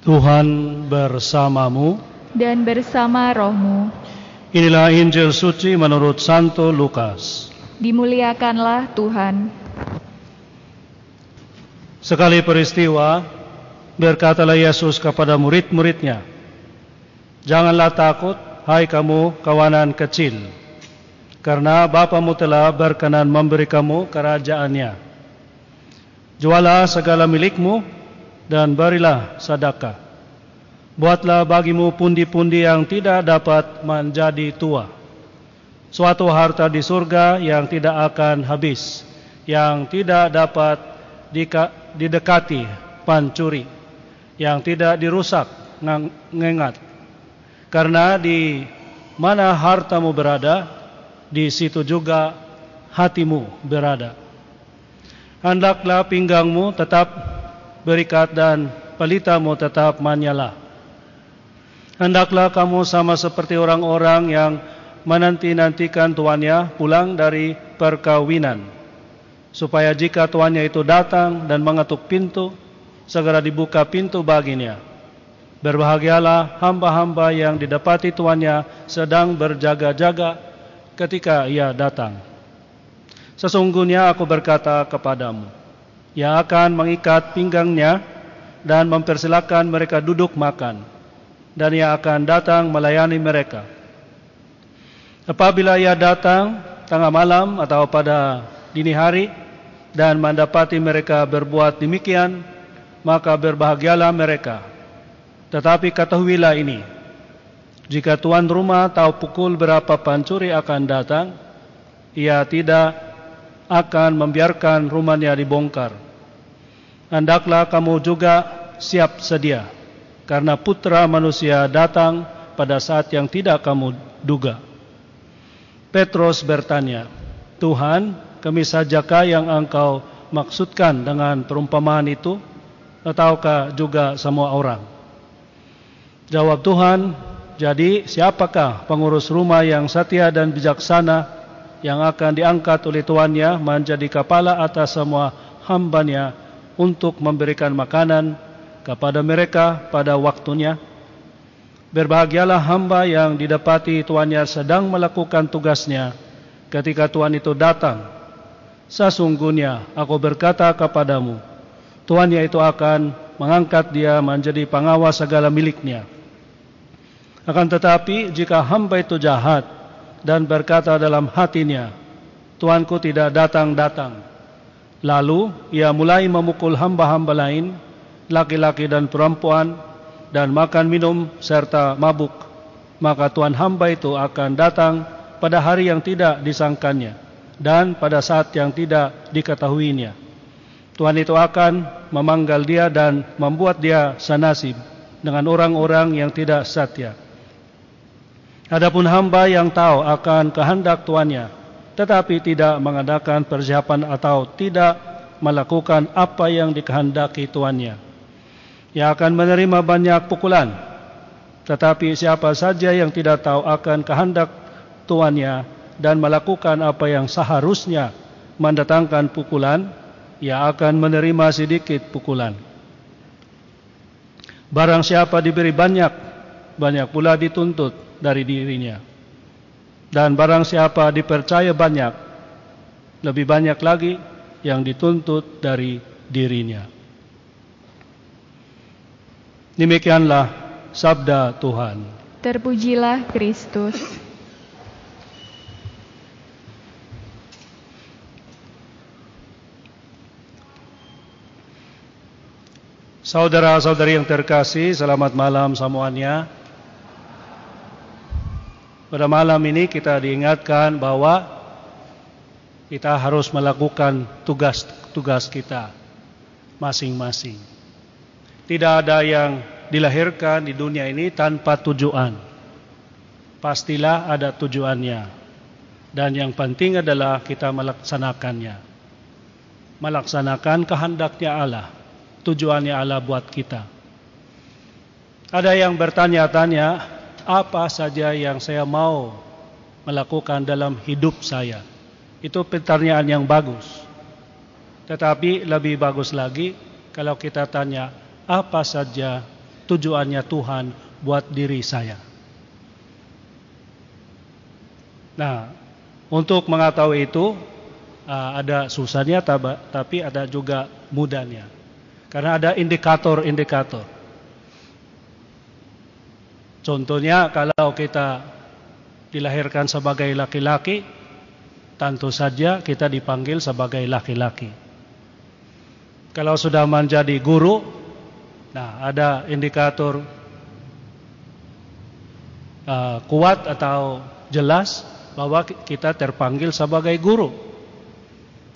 Tuhan bersamamu. dan bersama rohmu. Inilah Injil suci menurut Santo Lukas. Dimuliakanlah Tuhan. Sekali peristiwa, berkatalah Yesus kepada murid-muridnya, Janganlah takut, hai kamu kawanan kecil, karena Bapamu telah berkenan memberi kamu kerajaannya. Jualah segala milikmu dan berilah sedekah Buatlah bagimu pundi-pundi yang tidak dapat menjadi tua. Suatu harta di surga yang tidak akan habis, yang tidak dapat didekati pancuri, yang tidak dirusak ngengat. Karena di mana hartamu berada, di situ juga hatimu berada. Hendaklah pinggangmu tetap berikat dan pelitamu tetap menyala Hendaklah kamu sama seperti orang-orang yang menanti-nantikan tuannya pulang dari perkawinan. Supaya jika tuannya itu datang dan mengetuk pintu, segera dibuka pintu baginya. Berbahagialah hamba-hamba yang didapati tuannya sedang berjaga-jaga ketika ia datang. Sesungguhnya aku berkata kepadamu, ia akan mengikat pinggangnya dan mempersilahkan mereka duduk makan dan ia akan datang melayani mereka. Apabila ia datang tengah malam atau pada dini hari dan mendapati mereka berbuat demikian, maka berbahagialah mereka. Tetapi ketahuilah ini, jika tuan rumah tahu pukul berapa pancuri akan datang, ia tidak akan membiarkan rumahnya dibongkar. Hendaklah kamu juga siap sedia karena putra manusia datang pada saat yang tidak kamu duga. Petrus bertanya, Tuhan, kami sajakah yang engkau maksudkan dengan perumpamaan itu, ataukah juga semua orang? Jawab Tuhan, jadi siapakah pengurus rumah yang setia dan bijaksana yang akan diangkat oleh tuannya menjadi kepala atas semua hambanya untuk memberikan makanan kepada mereka pada waktunya. Berbahagialah hamba yang didapati tuannya sedang melakukan tugasnya ketika tuan itu datang. Sesungguhnya aku berkata kepadamu, tuannya itu akan mengangkat dia menjadi pengawas segala miliknya. Akan tetapi jika hamba itu jahat dan berkata dalam hatinya, Tuanku tidak datang-datang. Lalu ia mulai memukul hamba-hamba lain laki-laki dan perempuan dan makan minum serta mabuk. Maka tuan hamba itu akan datang pada hari yang tidak disangkanya dan pada saat yang tidak diketahuinya. Tuhan itu akan memanggal dia dan membuat dia sanasib dengan orang-orang yang tidak setia Adapun hamba yang tahu akan kehendak tuannya tetapi tidak mengadakan persiapan atau tidak melakukan apa yang dikehendaki tuannya yang akan menerima banyak pukulan. Tetapi siapa saja yang tidak tahu akan kehendak tuannya dan melakukan apa yang seharusnya mendatangkan pukulan, ia akan menerima sedikit pukulan. Barang siapa diberi banyak, banyak pula dituntut dari dirinya. Dan barang siapa dipercaya banyak, lebih banyak lagi yang dituntut dari dirinya. Demikianlah sabda Tuhan. Terpujilah Kristus. Saudara-saudari yang terkasih, selamat malam semuanya. Pada malam ini kita diingatkan bahwa kita harus melakukan tugas-tugas kita masing-masing. Tidak ada yang dilahirkan di dunia ini tanpa tujuan. Pastilah ada tujuannya. Dan yang penting adalah kita melaksanakannya. Melaksanakan kehendaknya Allah. Tujuannya Allah buat kita. Ada yang bertanya-tanya, apa saja yang saya mau melakukan dalam hidup saya? Itu pertanyaan yang bagus. Tetapi lebih bagus lagi kalau kita tanya, apa saja tujuannya Tuhan buat diri saya. Nah, untuk mengetahui itu uh, ada susahnya tapi ada juga mudahnya. Karena ada indikator-indikator. Contohnya kalau kita dilahirkan sebagai laki-laki, tentu saja kita dipanggil sebagai laki-laki. Kalau sudah menjadi guru, nah ada indikator uh, kuat atau jelas bahwa kita terpanggil sebagai guru.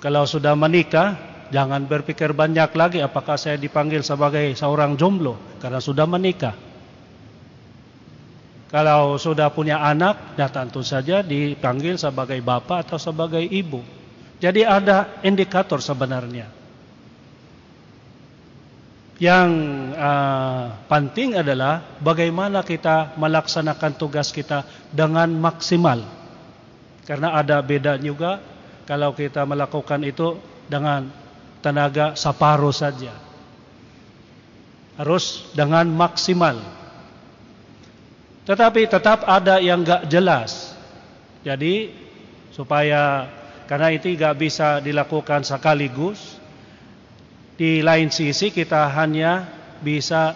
Kalau sudah menikah, jangan berpikir banyak lagi apakah saya dipanggil sebagai seorang jomblo karena sudah menikah. Kalau sudah punya anak, ya tentu saja dipanggil sebagai bapak atau sebagai ibu. Jadi ada indikator sebenarnya. Yang uh, penting adalah bagaimana kita melaksanakan tugas kita dengan maksimal. Karena ada beda juga kalau kita melakukan itu dengan tenaga separuh saja. Harus dengan maksimal. Tetapi tetap ada yang gak jelas. Jadi supaya karena itu gak bisa dilakukan sekaligus. Di lain sisi kita hanya bisa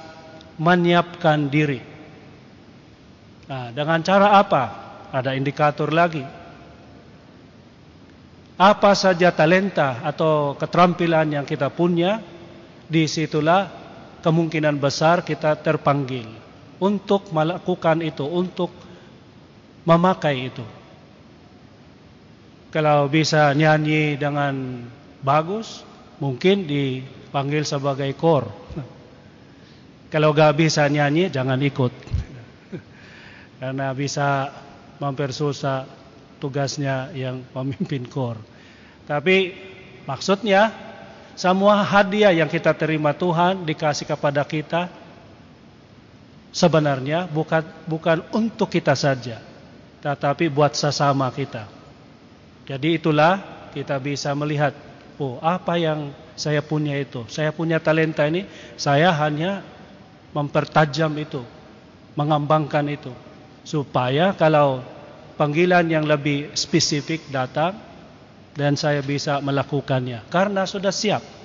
menyiapkan diri. Nah, dengan cara apa? Ada indikator lagi apa saja talenta atau keterampilan yang kita punya, di situlah kemungkinan besar kita terpanggil untuk melakukan itu, untuk memakai itu. Kalau bisa nyanyi dengan bagus, mungkin dipanggil sebagai kor. Kalau gak bisa nyanyi, jangan ikut. Karena bisa mempersusah tugasnya yang pemimpin kor. Tapi maksudnya semua hadiah yang kita terima Tuhan dikasih kepada kita sebenarnya bukan bukan untuk kita saja, tetapi buat sesama kita. Jadi itulah kita bisa melihat, oh apa yang saya punya itu, saya punya talenta ini, saya hanya mempertajam itu, mengembangkan itu, supaya kalau panggilan yang lebih spesifik datang dan saya bisa melakukannya karena sudah siap.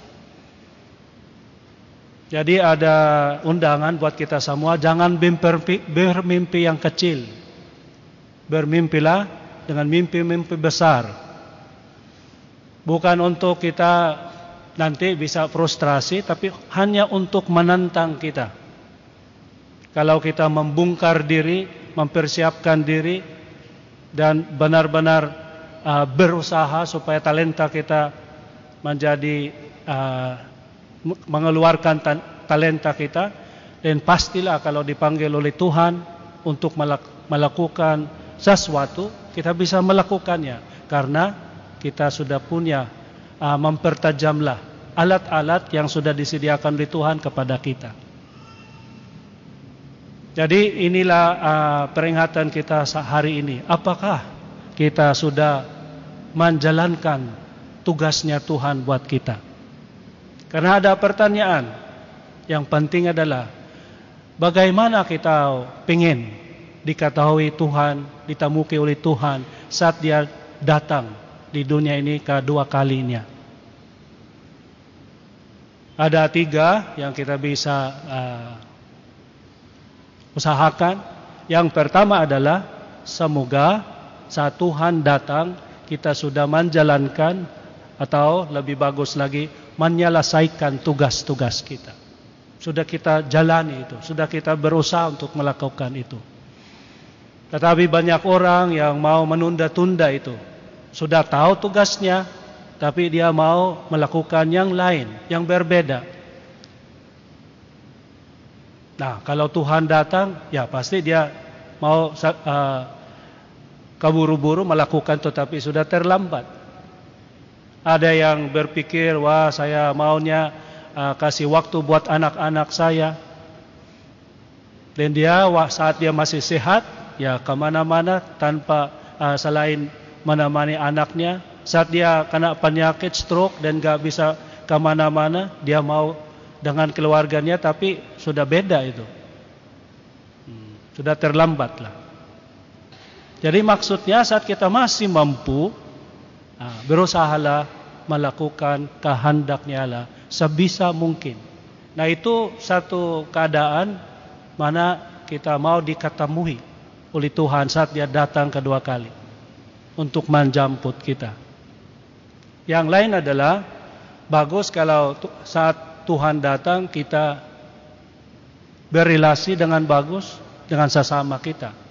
Jadi ada undangan buat kita semua jangan bermimpi yang kecil. Bermimpilah dengan mimpi-mimpi besar. Bukan untuk kita nanti bisa frustrasi tapi hanya untuk menantang kita. Kalau kita membungkar diri, mempersiapkan diri dan benar-benar uh, berusaha supaya talenta kita menjadi uh, mengeluarkan ta talenta kita dan pastilah kalau dipanggil oleh Tuhan untuk melakukan sesuatu kita bisa melakukannya karena kita sudah punya uh, mempertajamlah alat-alat yang sudah disediakan oleh Tuhan kepada kita. Jadi inilah uh, peringatan kita hari ini. Apakah kita sudah menjalankan tugasnya Tuhan buat kita? Karena ada pertanyaan yang penting adalah bagaimana kita ingin diketahui Tuhan, ditemuki oleh Tuhan saat dia datang di dunia ini kedua kalinya. Ada tiga yang kita bisa uh, usahakan. Yang pertama adalah semoga saat Tuhan datang kita sudah menjalankan atau lebih bagus lagi menyelesaikan tugas-tugas kita. Sudah kita jalani itu, sudah kita berusaha untuk melakukan itu. Tetapi banyak orang yang mau menunda-tunda itu. Sudah tahu tugasnya, tapi dia mau melakukan yang lain, yang berbeda. Nah, kalau Tuhan datang, ya pasti dia mau uh, kaburu-buru melakukan tetapi sudah terlambat. Ada yang berpikir, wah saya maunya uh, kasih waktu buat anak-anak saya. Dan dia wah, saat dia masih sehat, ya ke mana-mana tanpa uh, selain menemani anaknya. Saat dia kena penyakit stroke dan gak bisa ke mana-mana, dia mau dengan keluarganya tapi sudah beda itu. Sudah terlambat lah. Jadi maksudnya saat kita masih mampu, berusahalah melakukan kehendaknya Allah sebisa mungkin. Nah itu satu keadaan mana kita mau diketemui oleh Tuhan saat dia datang kedua kali untuk menjemput kita. Yang lain adalah bagus kalau saat Tuhan datang kita berrelasi dengan bagus dengan sesama kita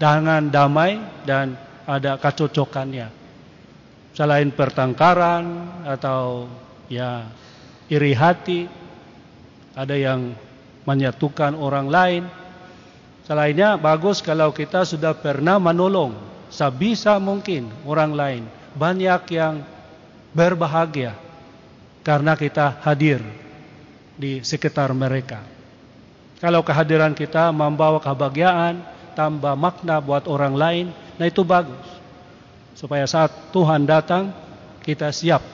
dengan damai dan ada kecocokannya. Selain pertengkaran atau ya iri hati, ada yang menyatukan orang lain. Selainnya bagus kalau kita sudah pernah menolong sebisa mungkin orang lain. Banyak yang berbahagia karena kita hadir di sekitar mereka. Kalau kehadiran kita membawa kebahagiaan, tambah makna buat orang lain, nah itu bagus. Supaya saat Tuhan datang, kita siap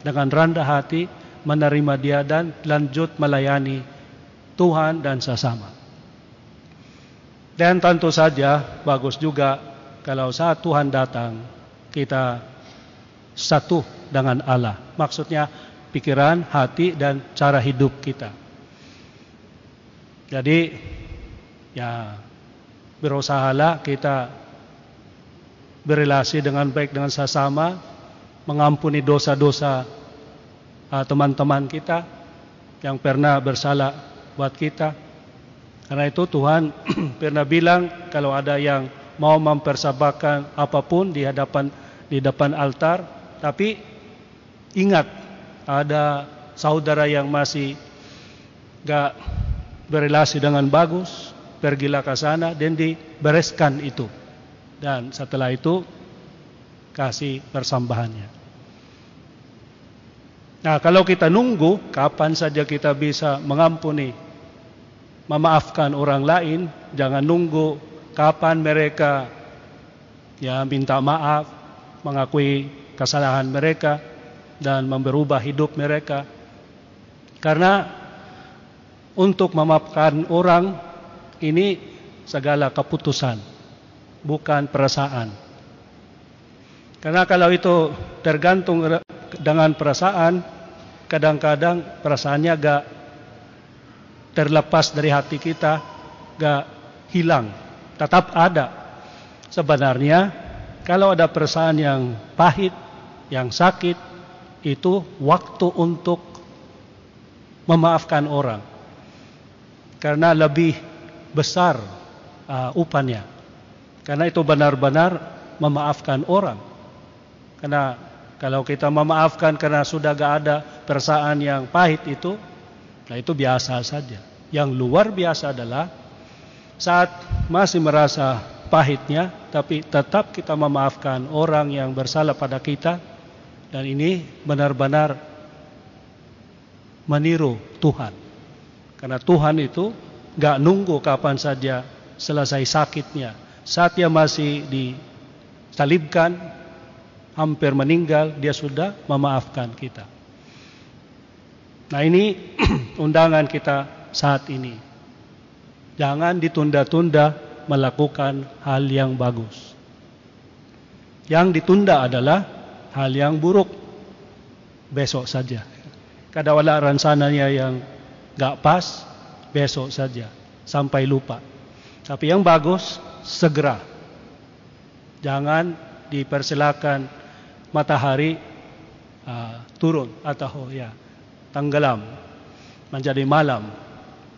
dengan rendah hati menerima dia dan lanjut melayani Tuhan dan sesama. Dan tentu saja bagus juga kalau saat Tuhan datang kita satu dengan Allah. Maksudnya pikiran, hati dan cara hidup kita. Jadi ya berusahalah kita berrelasi dengan baik dengan sesama, mengampuni dosa-dosa uh, teman-teman kita yang pernah bersalah buat kita. Karena itu Tuhan pernah bilang kalau ada yang mau mempersabahkan apa pun di hadapan di depan altar, tapi ingat ada saudara yang masih gak berrelasi dengan bagus, pergilah ke sana dan dibereskan itu. Dan setelah itu kasih persambahannya. Nah, kalau kita nunggu kapan saja kita bisa mengampuni, memaafkan orang lain, jangan nunggu kapan mereka ya minta maaf, mengakui kesalahan mereka dan memberubah hidup mereka. Karena untuk memaafkan orang ini segala keputusan, bukan perasaan. Karena kalau itu tergantung dengan perasaan, kadang-kadang perasaannya gak terlepas dari hati kita, gak hilang, tetap ada. Sebenarnya kalau ada perasaan yang pahit, yang sakit, itu waktu untuk memaafkan orang. Karena lebih besar uh, upahnya. Karena itu benar-benar memaafkan orang. Karena kalau kita memaafkan karena sudah gak ada perasaan yang pahit itu, nah itu biasa saja. Yang luar biasa adalah saat masih merasa pahitnya, tapi tetap kita memaafkan orang yang bersalah pada kita, dan ini benar-benar meniru Tuhan. Karena Tuhan itu nggak nunggu kapan saja selesai sakitnya. Saat dia masih disalibkan, hampir meninggal, dia sudah memaafkan kita. Nah ini undangan kita saat ini. Jangan ditunda-tunda melakukan hal yang bagus. Yang ditunda adalah hal yang buruk. Besok saja. Kadawala ransananya yang gak pas, besok saja sampai lupa. Tapi yang bagus segera. Jangan dipersilakan matahari uh, turun atau ya tenggelam menjadi malam.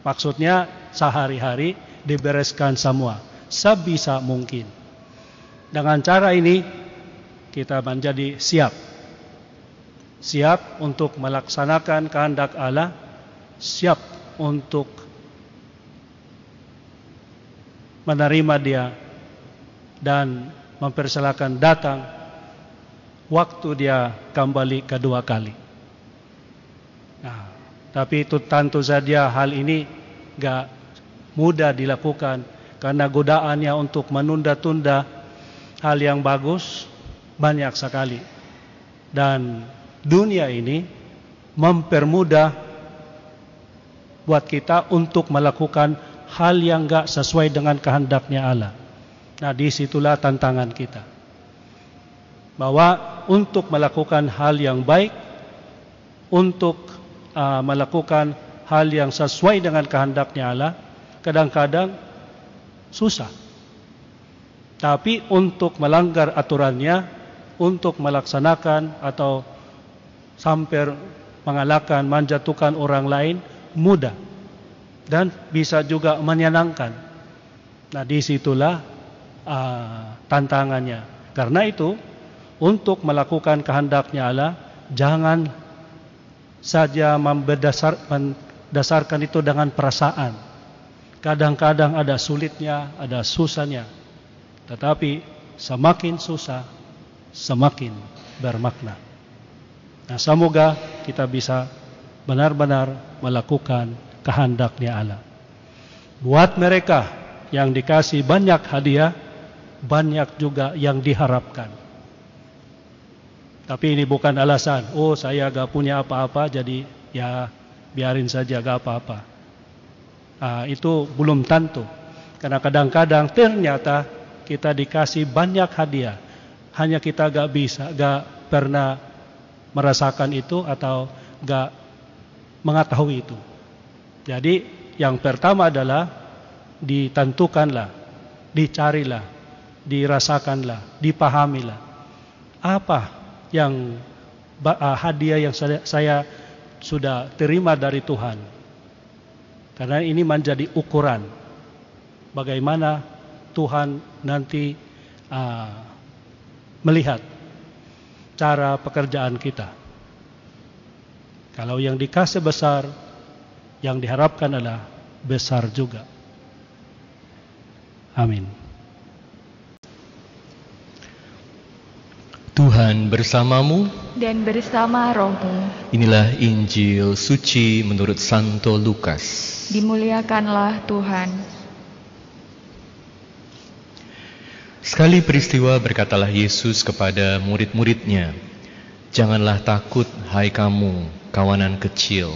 Maksudnya sehari-hari dibereskan semua sebisa mungkin. Dengan cara ini kita menjadi siap. Siap untuk melaksanakan kehendak Allah, siap untuk menerima dia dan mempersilahkan datang waktu dia kembali kedua kali. Nah, tapi itu tentu saja hal ini gak mudah dilakukan karena godaannya untuk menunda-tunda hal yang bagus banyak sekali. Dan dunia ini mempermudah buat kita untuk melakukan hal yang gak sesuai dengan kehendaknya Allah. Nah di situlah tantangan kita. Bahwa untuk melakukan hal yang baik, untuk uh, melakukan hal yang sesuai dengan kehendaknya Allah, kadang-kadang susah. Tapi untuk melanggar aturannya, untuk melaksanakan atau sampai mengalahkan, menjatuhkan orang lain mudah dan bisa juga menyenangkan. Nah, di situlah uh, tantangannya. Karena itu, untuk melakukan kehendaknya Allah, jangan saja mendasarkan itu dengan perasaan. Kadang-kadang ada sulitnya, ada susahnya. Tetapi semakin susah, semakin bermakna. Nah, semoga kita bisa benar-benar melakukan kehendaknya Allah. Buat mereka yang dikasih banyak hadiah, banyak juga yang diharapkan. Tapi ini bukan alasan, oh saya gak punya apa-apa jadi ya biarin saja gak apa-apa. Nah, itu belum tentu. Karena kadang-kadang ternyata kita dikasih banyak hadiah. Hanya kita gak bisa, gak pernah merasakan itu atau gak mengetahui itu. Jadi yang pertama adalah ditentukanlah, dicarilah, dirasakanlah, dipahamilah. Apa yang uh, hadiah yang saya, saya sudah terima dari Tuhan. Karena ini menjadi ukuran bagaimana Tuhan nanti uh, melihat cara pekerjaan kita. Kalau yang dikasih besar, yang diharapkan adalah besar juga. Amin. Tuhan bersamamu dan bersama rohmu. Inilah Injil suci menurut Santo Lukas. Dimuliakanlah Tuhan. Sekali peristiwa berkatalah Yesus kepada murid-muridnya, Janganlah takut hai kamu kawanan kecil,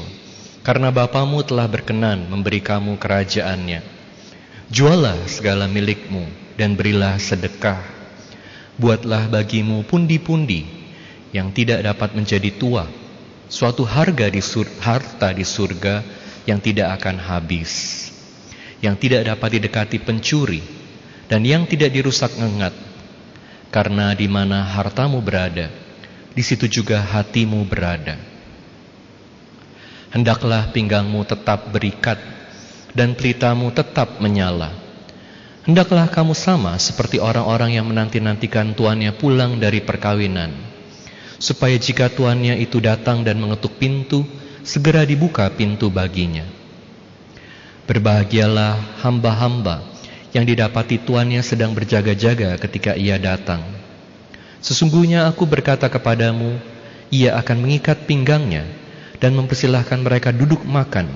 karena Bapamu telah berkenan memberi kamu kerajaannya. Jualah segala milikmu dan berilah sedekah buatlah bagimu pundi-pundi yang tidak dapat menjadi tua, suatu harga di sur harta di surga yang tidak akan habis, yang tidak dapat didekati pencuri, dan yang tidak dirusak ngengat. Karena di mana hartamu berada, di situ juga hatimu berada. Hendaklah pinggangmu tetap berikat dan pelitamu tetap menyala Hendaklah kamu sama seperti orang-orang yang menanti-nantikan tuannya pulang dari perkawinan, supaya jika tuannya itu datang dan mengetuk pintu, segera dibuka pintu baginya. Berbahagialah hamba-hamba yang didapati tuannya sedang berjaga-jaga ketika ia datang. Sesungguhnya aku berkata kepadamu, ia akan mengikat pinggangnya dan mempersilahkan mereka duduk makan,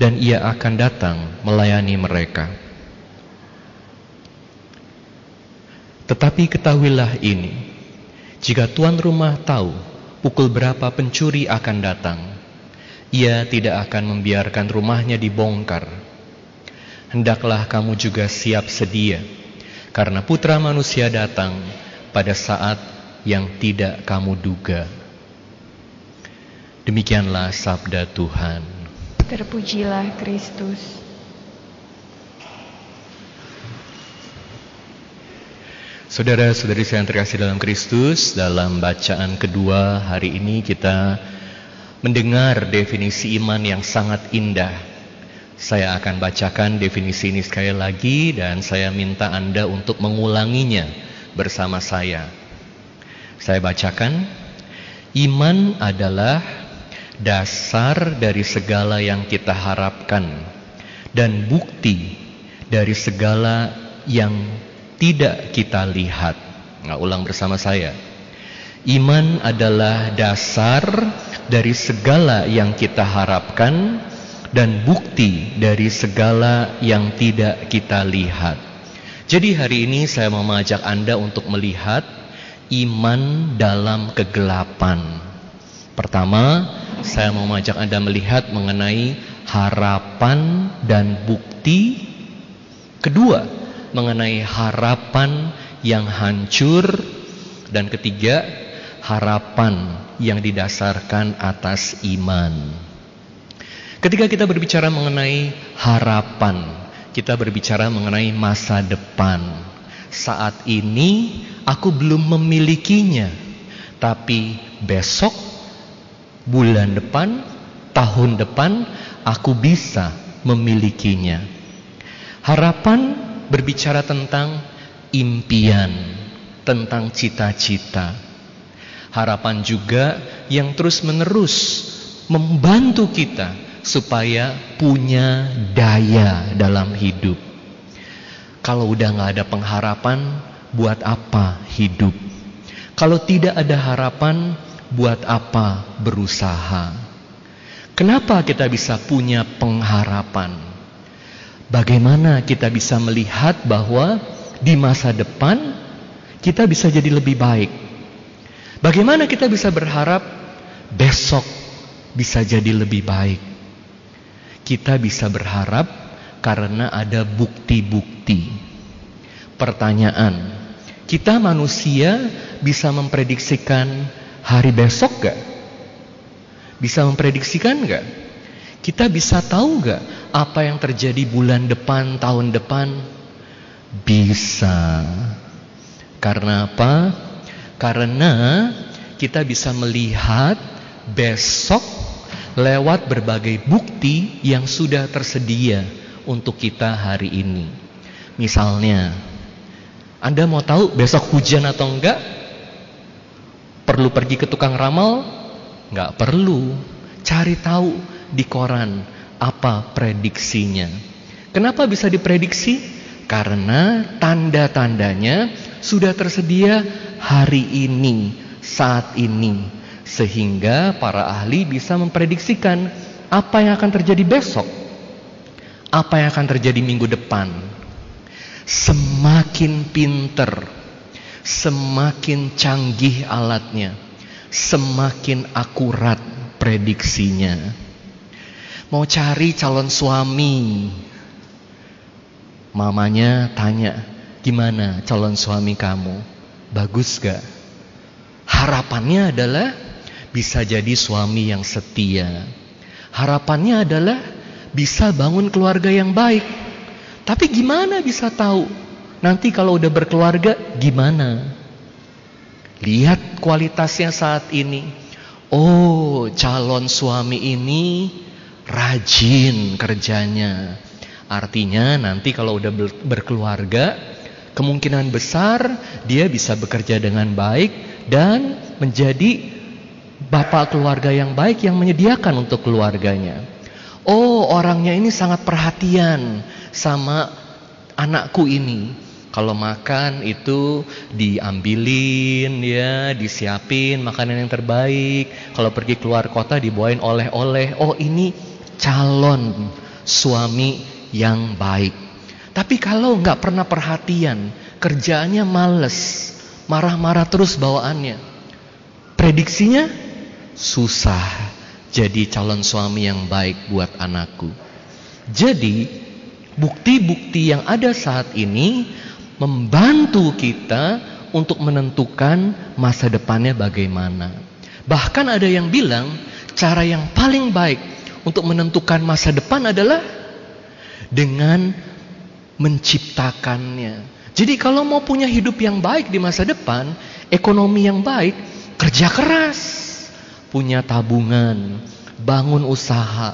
dan ia akan datang melayani mereka. Tetapi ketahuilah ini, jika tuan rumah tahu pukul berapa pencuri akan datang, ia tidak akan membiarkan rumahnya dibongkar. Hendaklah kamu juga siap sedia, karena putra manusia datang pada saat yang tidak kamu duga. Demikianlah sabda Tuhan. Terpujilah Kristus. Saudara-saudari saya yang terkasih dalam Kristus, dalam bacaan kedua hari ini kita mendengar definisi iman yang sangat indah. Saya akan bacakan definisi ini sekali lagi dan saya minta Anda untuk mengulanginya bersama saya. Saya bacakan, iman adalah dasar dari segala yang kita harapkan dan bukti dari segala yang tidak kita lihat. Nah, ulang bersama saya. Iman adalah dasar dari segala yang kita harapkan dan bukti dari segala yang tidak kita lihat. Jadi hari ini saya mau mengajak Anda untuk melihat iman dalam kegelapan. Pertama, saya mau mengajak Anda melihat mengenai harapan dan bukti. Kedua, mengenai harapan yang hancur dan ketiga, harapan yang didasarkan atas iman. Ketika kita berbicara mengenai harapan, kita berbicara mengenai masa depan. Saat ini aku belum memilikinya, tapi besok, bulan depan, tahun depan aku bisa memilikinya. Harapan berbicara tentang impian, tentang cita-cita. Harapan juga yang terus-menerus membantu kita supaya punya daya dalam hidup. Kalau udah nggak ada pengharapan, buat apa hidup? Kalau tidak ada harapan, buat apa berusaha? Kenapa kita bisa punya pengharapan? Bagaimana kita bisa melihat bahwa di masa depan kita bisa jadi lebih baik? Bagaimana kita bisa berharap besok bisa jadi lebih baik? Kita bisa berharap karena ada bukti-bukti. Pertanyaan, kita manusia bisa memprediksikan hari besok gak? Bisa memprediksikan gak? Kita bisa tahu gak apa yang terjadi bulan depan, tahun depan? Bisa. Karena apa? Karena kita bisa melihat besok lewat berbagai bukti yang sudah tersedia untuk kita hari ini. Misalnya, anda mau tahu besok hujan atau enggak? Perlu pergi ke tukang ramal? Enggak perlu. Cari tahu di koran apa prediksinya. Kenapa bisa diprediksi? Karena tanda-tandanya sudah tersedia hari ini, saat ini. Sehingga para ahli bisa memprediksikan apa yang akan terjadi besok. Apa yang akan terjadi minggu depan Semakin pinter, semakin canggih alatnya, semakin akurat prediksinya. Mau cari calon suami, mamanya tanya, gimana calon suami kamu? Bagus gak? Harapannya adalah bisa jadi suami yang setia. Harapannya adalah bisa bangun keluarga yang baik. Tapi gimana bisa tahu? Nanti kalau udah berkeluarga gimana? Lihat kualitasnya saat ini. Oh, calon suami ini rajin kerjanya. Artinya nanti kalau udah berkeluarga, kemungkinan besar dia bisa bekerja dengan baik dan menjadi bapak keluarga yang baik yang menyediakan untuk keluarganya. Oh, orangnya ini sangat perhatian sama anakku ini. Kalau makan itu diambilin ya, disiapin makanan yang terbaik. Kalau pergi keluar kota dibawain oleh-oleh. Oh, ini calon suami yang baik. Tapi kalau nggak pernah perhatian, kerjaannya males, marah-marah terus bawaannya. Prediksinya susah jadi calon suami yang baik buat anakku. Jadi bukti-bukti yang ada saat ini membantu kita untuk menentukan masa depannya bagaimana. Bahkan ada yang bilang cara yang paling baik untuk menentukan masa depan adalah dengan menciptakannya. Jadi kalau mau punya hidup yang baik di masa depan, ekonomi yang baik, kerja keras, punya tabungan, bangun usaha.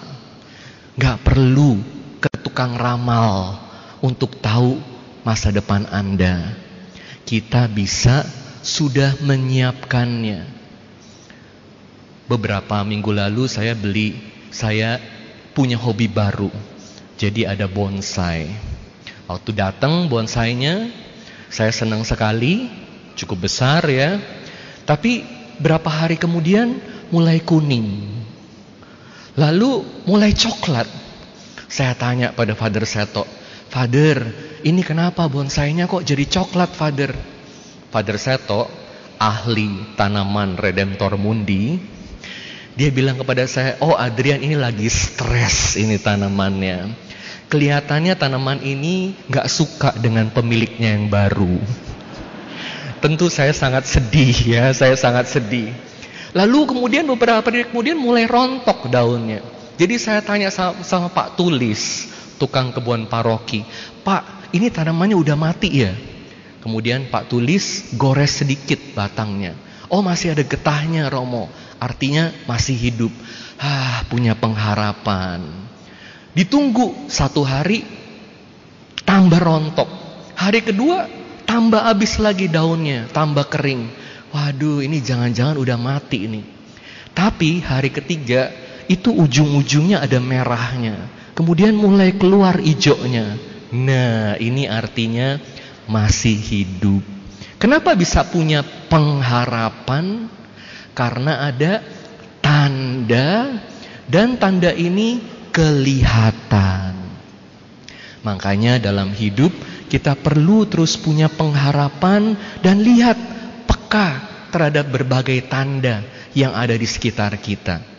Gak perlu ke tukang ramal untuk tahu masa depan Anda. Kita bisa sudah menyiapkannya. Beberapa minggu lalu saya beli, saya punya hobi baru. Jadi ada bonsai. Waktu datang bonsainya, saya senang sekali, cukup besar ya. Tapi berapa hari kemudian mulai kuning. Lalu mulai coklat. Saya tanya pada Father Seto, Father, ini kenapa bonsainya kok jadi coklat, Father? Father Seto, ahli tanaman Redemptor Mundi, Dia bilang kepada saya, "Oh, Adrian ini lagi stres ini tanamannya." Kelihatannya tanaman ini nggak suka dengan pemiliknya yang baru. Tentu saya sangat sedih ya, saya sangat sedih. Lalu kemudian beberapa hari kemudian mulai rontok daunnya. Jadi saya tanya sama, sama Pak Tulis, tukang kebun paroki, Pak, ini tanamannya udah mati ya? Kemudian Pak Tulis gores sedikit batangnya. Oh masih ada getahnya Romo. Artinya masih hidup. Ah, punya pengharapan. Ditunggu satu hari tambah rontok. Hari kedua tambah habis lagi daunnya, tambah kering. Waduh, ini jangan-jangan udah mati ini. Tapi hari ketiga itu ujung-ujungnya ada merahnya. Kemudian mulai keluar hijaunya. Nah, ini artinya masih hidup. Kenapa bisa punya pengharapan? Karena ada tanda dan tanda ini kelihatan. Makanya dalam hidup kita perlu terus punya pengharapan dan lihat peka terhadap berbagai tanda yang ada di sekitar kita.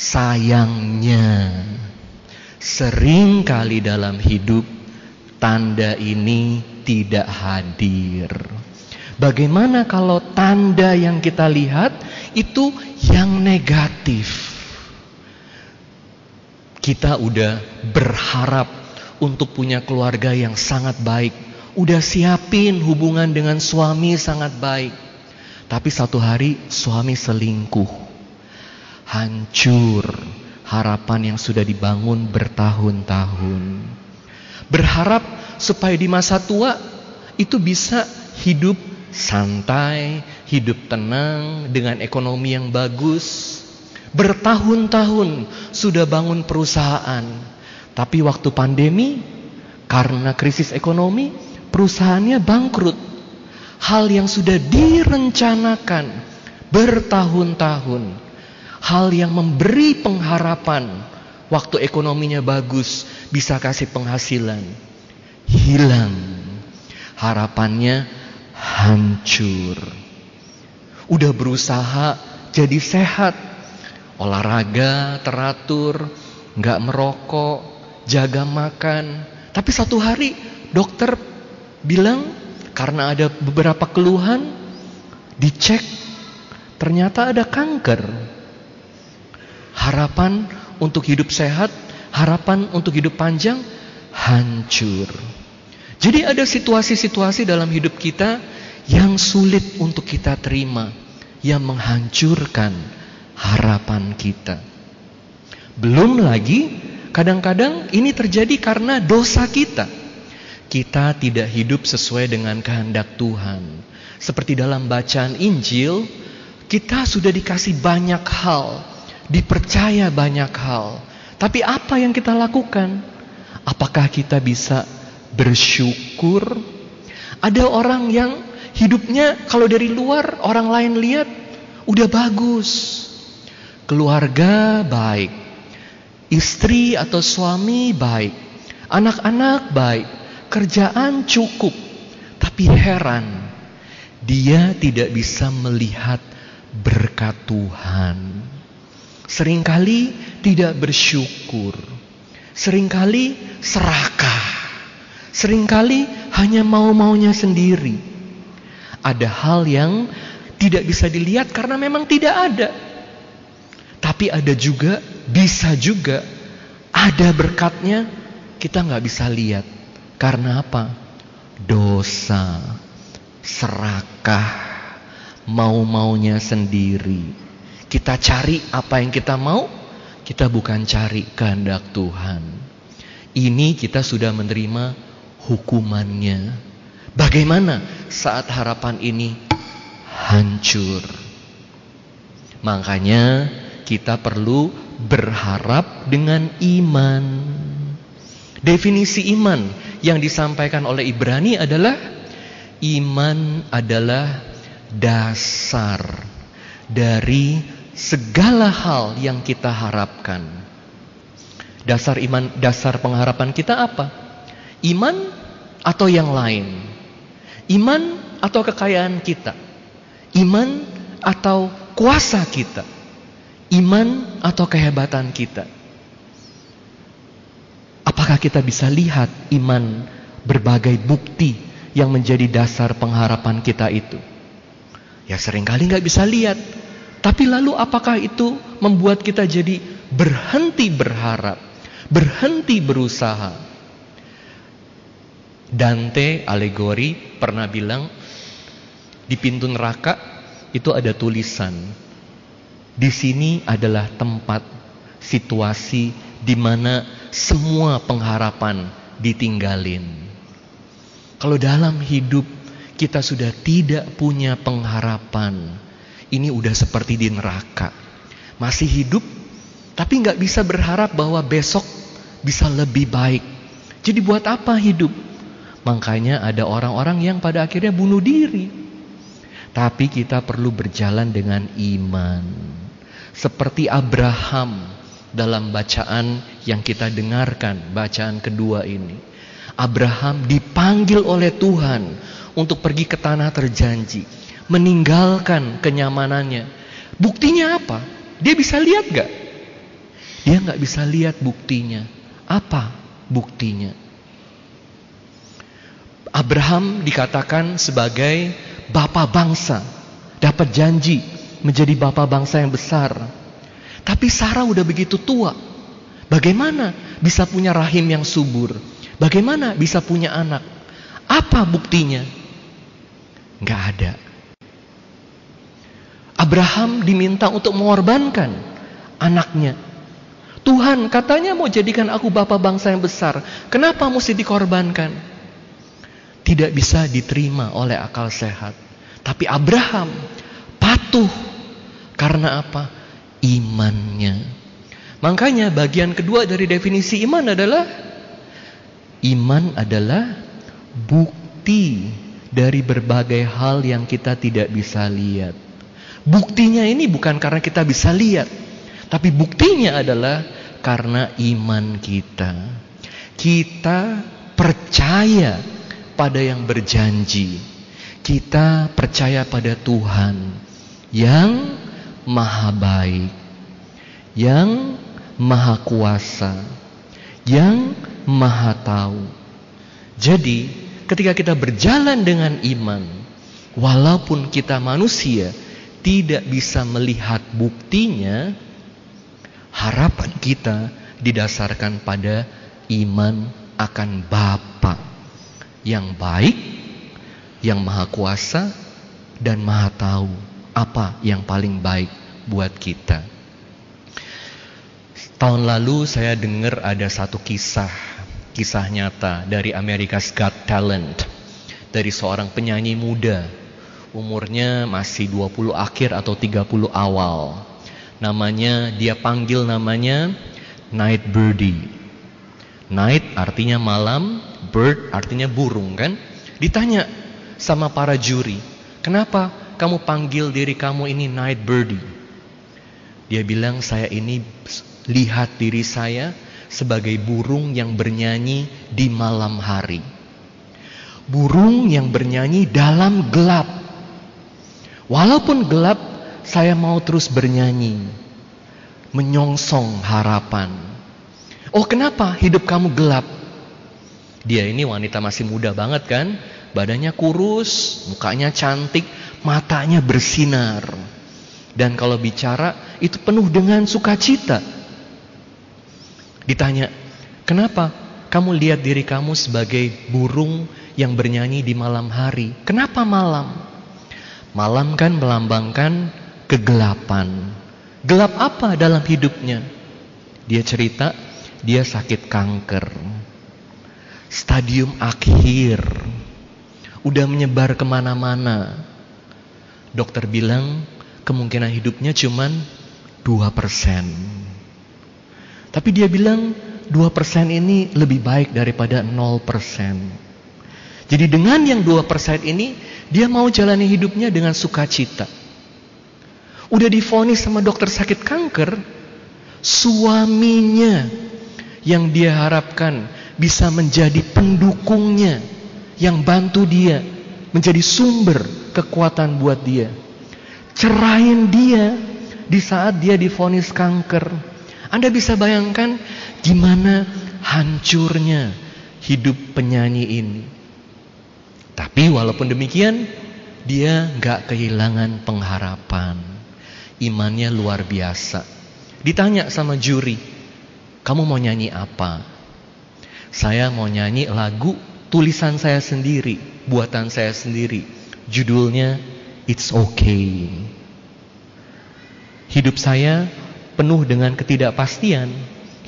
Sayangnya sering kali dalam hidup tanda ini tidak hadir. Bagaimana kalau tanda yang kita lihat itu yang negatif? Kita udah berharap untuk punya keluarga yang sangat baik, udah siapin hubungan dengan suami sangat baik. Tapi satu hari suami selingkuh. Hancur harapan yang sudah dibangun bertahun-tahun berharap supaya di masa tua itu bisa hidup santai, hidup tenang dengan ekonomi yang bagus. Bertahun-tahun sudah bangun perusahaan, tapi waktu pandemi karena krisis ekonomi perusahaannya bangkrut. Hal yang sudah direncanakan bertahun-tahun, hal yang memberi pengharapan waktu ekonominya bagus, bisa kasih penghasilan. Hilang. Harapannya hancur. Udah berusaha jadi sehat. Olahraga teratur, nggak merokok, jaga makan. Tapi satu hari dokter bilang karena ada beberapa keluhan dicek ternyata ada kanker. Harapan untuk hidup sehat harapan untuk hidup panjang hancur. Jadi ada situasi-situasi dalam hidup kita yang sulit untuk kita terima, yang menghancurkan harapan kita. Belum lagi kadang-kadang ini terjadi karena dosa kita. Kita tidak hidup sesuai dengan kehendak Tuhan. Seperti dalam bacaan Injil, kita sudah dikasih banyak hal, dipercaya banyak hal. Tapi apa yang kita lakukan? Apakah kita bisa bersyukur? Ada orang yang hidupnya kalau dari luar orang lain lihat udah bagus. Keluarga baik. Istri atau suami baik. Anak-anak baik. Kerjaan cukup. Tapi heran. Dia tidak bisa melihat berkat Tuhan. Seringkali tidak bersyukur. Seringkali serakah. Seringkali hanya mau-maunya sendiri. Ada hal yang tidak bisa dilihat karena memang tidak ada. Tapi ada juga, bisa juga ada berkatnya kita nggak bisa lihat. Karena apa? Dosa, serakah, mau-maunya sendiri. Kita cari apa yang kita mau, kita bukan cari kehendak Tuhan. Ini kita sudah menerima hukumannya. Bagaimana saat harapan ini hancur? Makanya kita perlu berharap dengan iman. Definisi iman yang disampaikan oleh Ibrani adalah iman adalah dasar dari segala hal yang kita harapkan. Dasar iman, dasar pengharapan kita apa? Iman atau yang lain? Iman atau kekayaan kita? Iman atau kuasa kita? Iman atau kehebatan kita? Apakah kita bisa lihat iman berbagai bukti yang menjadi dasar pengharapan kita itu? Ya sering kali nggak bisa lihat. Tapi lalu apakah itu membuat kita jadi berhenti berharap, berhenti berusaha? Dante alegori pernah bilang di pintu neraka itu ada tulisan. Di sini adalah tempat situasi di mana semua pengharapan ditinggalin. Kalau dalam hidup kita sudah tidak punya pengharapan, ini udah seperti di neraka. Masih hidup, tapi nggak bisa berharap bahwa besok bisa lebih baik. Jadi buat apa hidup? Makanya ada orang-orang yang pada akhirnya bunuh diri. Tapi kita perlu berjalan dengan iman. Seperti Abraham dalam bacaan yang kita dengarkan, bacaan kedua ini. Abraham dipanggil oleh Tuhan untuk pergi ke tanah terjanji, meninggalkan kenyamanannya. Buktinya apa? Dia bisa lihat gak? Dia nggak bisa lihat buktinya. Apa buktinya? Abraham dikatakan sebagai bapak bangsa, dapat janji menjadi bapak bangsa yang besar. Tapi Sarah udah begitu tua. Bagaimana bisa punya rahim yang subur? Bagaimana bisa punya anak? Apa buktinya? Gak ada. Abraham diminta untuk mengorbankan anaknya. Tuhan katanya mau jadikan aku bapak bangsa yang besar. Kenapa mesti dikorbankan? Tidak bisa diterima oleh akal sehat. Tapi Abraham patuh. Karena apa? imannya. Makanya bagian kedua dari definisi iman adalah iman adalah bukti dari berbagai hal yang kita tidak bisa lihat. Buktinya ini bukan karena kita bisa lihat, tapi buktinya adalah karena iman kita. Kita percaya pada yang berjanji. Kita percaya pada Tuhan yang maha baik, yang maha kuasa, yang maha tahu. Jadi, ketika kita berjalan dengan iman, walaupun kita manusia tidak bisa melihat buktinya, harapan kita didasarkan pada iman akan Bapa yang baik, yang maha kuasa dan maha tahu apa yang paling baik buat kita. Tahun lalu saya dengar ada satu kisah, kisah nyata dari America's Got Talent. Dari seorang penyanyi muda, umurnya masih 20 akhir atau 30 awal. Namanya, dia panggil namanya Night Birdie. Night artinya malam, bird artinya burung kan? Ditanya sama para juri, kenapa kamu panggil diri kamu ini night birdie? Dia bilang saya ini lihat diri saya sebagai burung yang bernyanyi di malam hari. Burung yang bernyanyi dalam gelap. Walaupun gelap, saya mau terus bernyanyi. Menyongsong harapan. Oh kenapa hidup kamu gelap? Dia ini wanita masih muda banget kan? Badannya kurus, mukanya cantik, matanya bersinar. Dan kalau bicara itu penuh dengan sukacita. Ditanya, kenapa kamu lihat diri kamu sebagai burung yang bernyanyi di malam hari? Kenapa malam? Malam kan melambangkan kegelapan. Gelap apa dalam hidupnya? Dia cerita, dia sakit kanker. Stadium akhir. Udah menyebar ke mana-mana Dokter bilang kemungkinan hidupnya cuman 2%. Tapi dia bilang 2% ini lebih baik daripada 0%. Jadi dengan yang 2% ini dia mau jalani hidupnya dengan sukacita. Udah difonis sama dokter sakit kanker, suaminya yang dia harapkan bisa menjadi pendukungnya yang bantu dia menjadi sumber kekuatan buat dia. Cerahin dia di saat dia difonis kanker. Anda bisa bayangkan gimana hancurnya hidup penyanyi ini. Tapi walaupun demikian, dia nggak kehilangan pengharapan. Imannya luar biasa. Ditanya sama juri, kamu mau nyanyi apa? Saya mau nyanyi lagu tulisan saya sendiri, buatan saya sendiri. Judulnya It's Okay. Hidup saya penuh dengan ketidakpastian.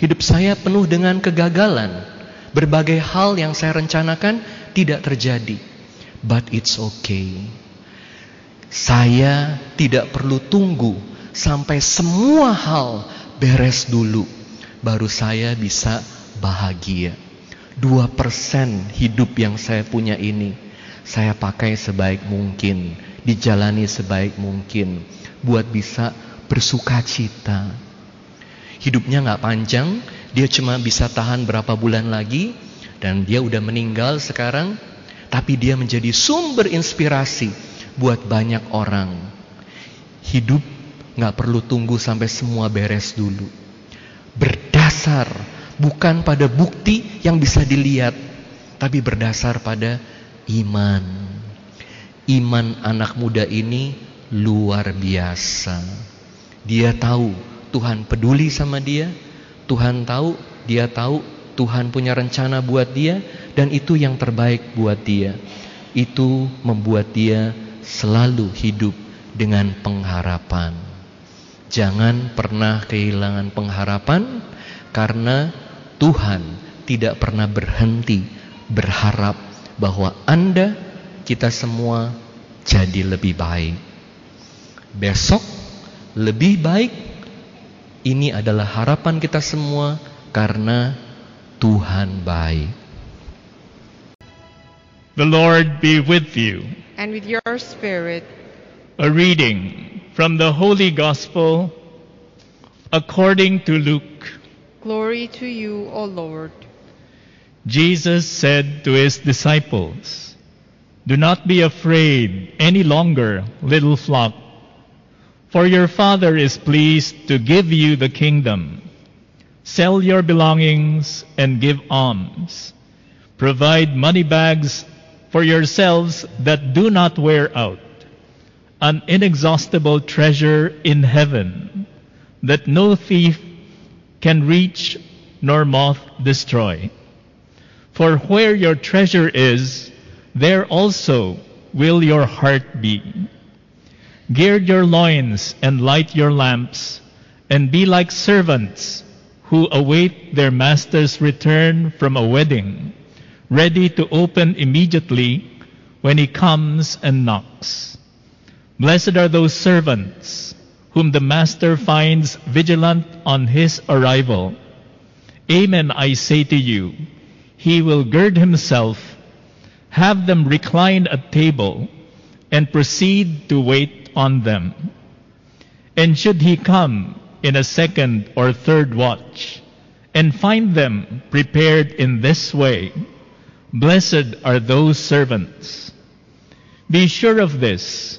Hidup saya penuh dengan kegagalan. Berbagai hal yang saya rencanakan tidak terjadi. But it's okay. Saya tidak perlu tunggu sampai semua hal beres dulu. Baru saya bisa bahagia. Dua persen hidup yang saya punya ini. Saya pakai sebaik mungkin. Dijalani sebaik mungkin. Buat bisa bersuka cita. Hidupnya nggak panjang. Dia cuma bisa tahan berapa bulan lagi. Dan dia udah meninggal sekarang tapi dia menjadi sumber inspirasi buat banyak orang. Hidup nggak perlu tunggu sampai semua beres dulu. Berdasar bukan pada bukti yang bisa dilihat, tapi berdasar pada iman. Iman anak muda ini luar biasa. Dia tahu Tuhan peduli sama dia, Tuhan tahu, dia tahu Tuhan punya rencana buat dia dan itu yang terbaik buat dia. Itu membuat dia selalu hidup dengan pengharapan. Jangan pernah kehilangan pengharapan karena Tuhan tidak pernah berhenti berharap bahwa Anda, kita semua jadi lebih baik. Besok lebih baik ini adalah harapan kita semua karena Tuhan baik. The Lord be with you. and with your spirit. A reading from the Holy Gospel according to Luke. Glory to you, O Lord. Jesus said to his disciples, Do not be afraid any longer, little flock, for your Father is pleased to give you the kingdom. Sell your belongings and give alms. Provide money bags for yourselves that do not wear out, an inexhaustible treasure in heaven that no thief can reach nor moth destroy. For where your treasure is, there also will your heart be. Gird your loins and light your lamps, and be like servants who await their master's return from a wedding, ready to open immediately when he comes and knocks. Blessed are those servants whom the master finds vigilant on his arrival. Amen, I say to you, he will gird himself, have them recline at table, and proceed to wait on them. And should he come in a second or third watch, and find them prepared in this way, blessed are those servants. Be sure of this,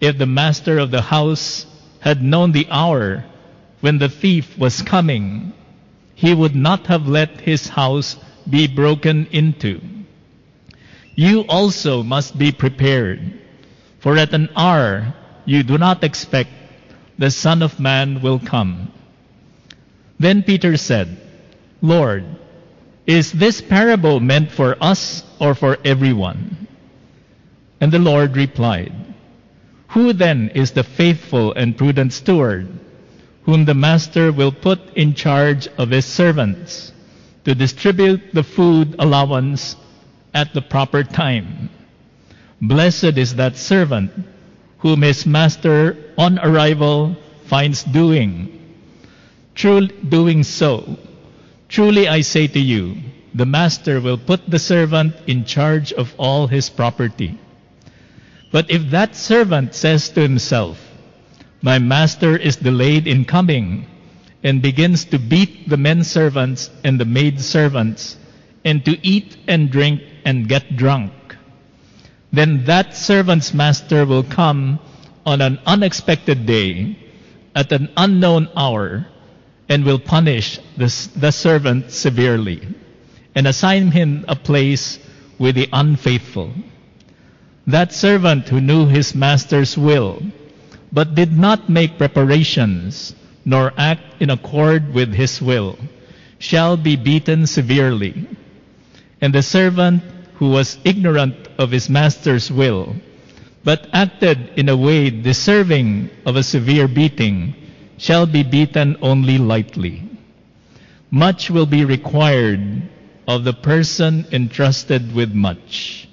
if the master of the house had known the hour when the thief was coming, he would not have let his house be broken into. You also must be prepared, for at an hour you do not expect the Son of Man will come. Then Peter said, Lord, is this parable meant for us or for everyone? And the Lord replied, Who then is the faithful and prudent steward, whom the master will put in charge of his servants to distribute the food allowance at the proper time? Blessed is that servant whom his master on arrival finds doing. True doing so. Truly I say to you, the master will put the servant in charge of all his property. But if that servant says to himself, My master is delayed in coming, and begins to beat the men servants and the maid servants, and to eat and drink and get drunk, then that servant's master will come on an unexpected day at an unknown hour and will punish the, the servant severely and assign him a place with the unfaithful. That servant who knew his master's will, but did not make preparations, nor act in accord with his will, shall be beaten severely. And the servant who was ignorant of his master's will, but acted in a way deserving of a severe beating, shall be beaten only lightly. Much will be required of the person entrusted with much,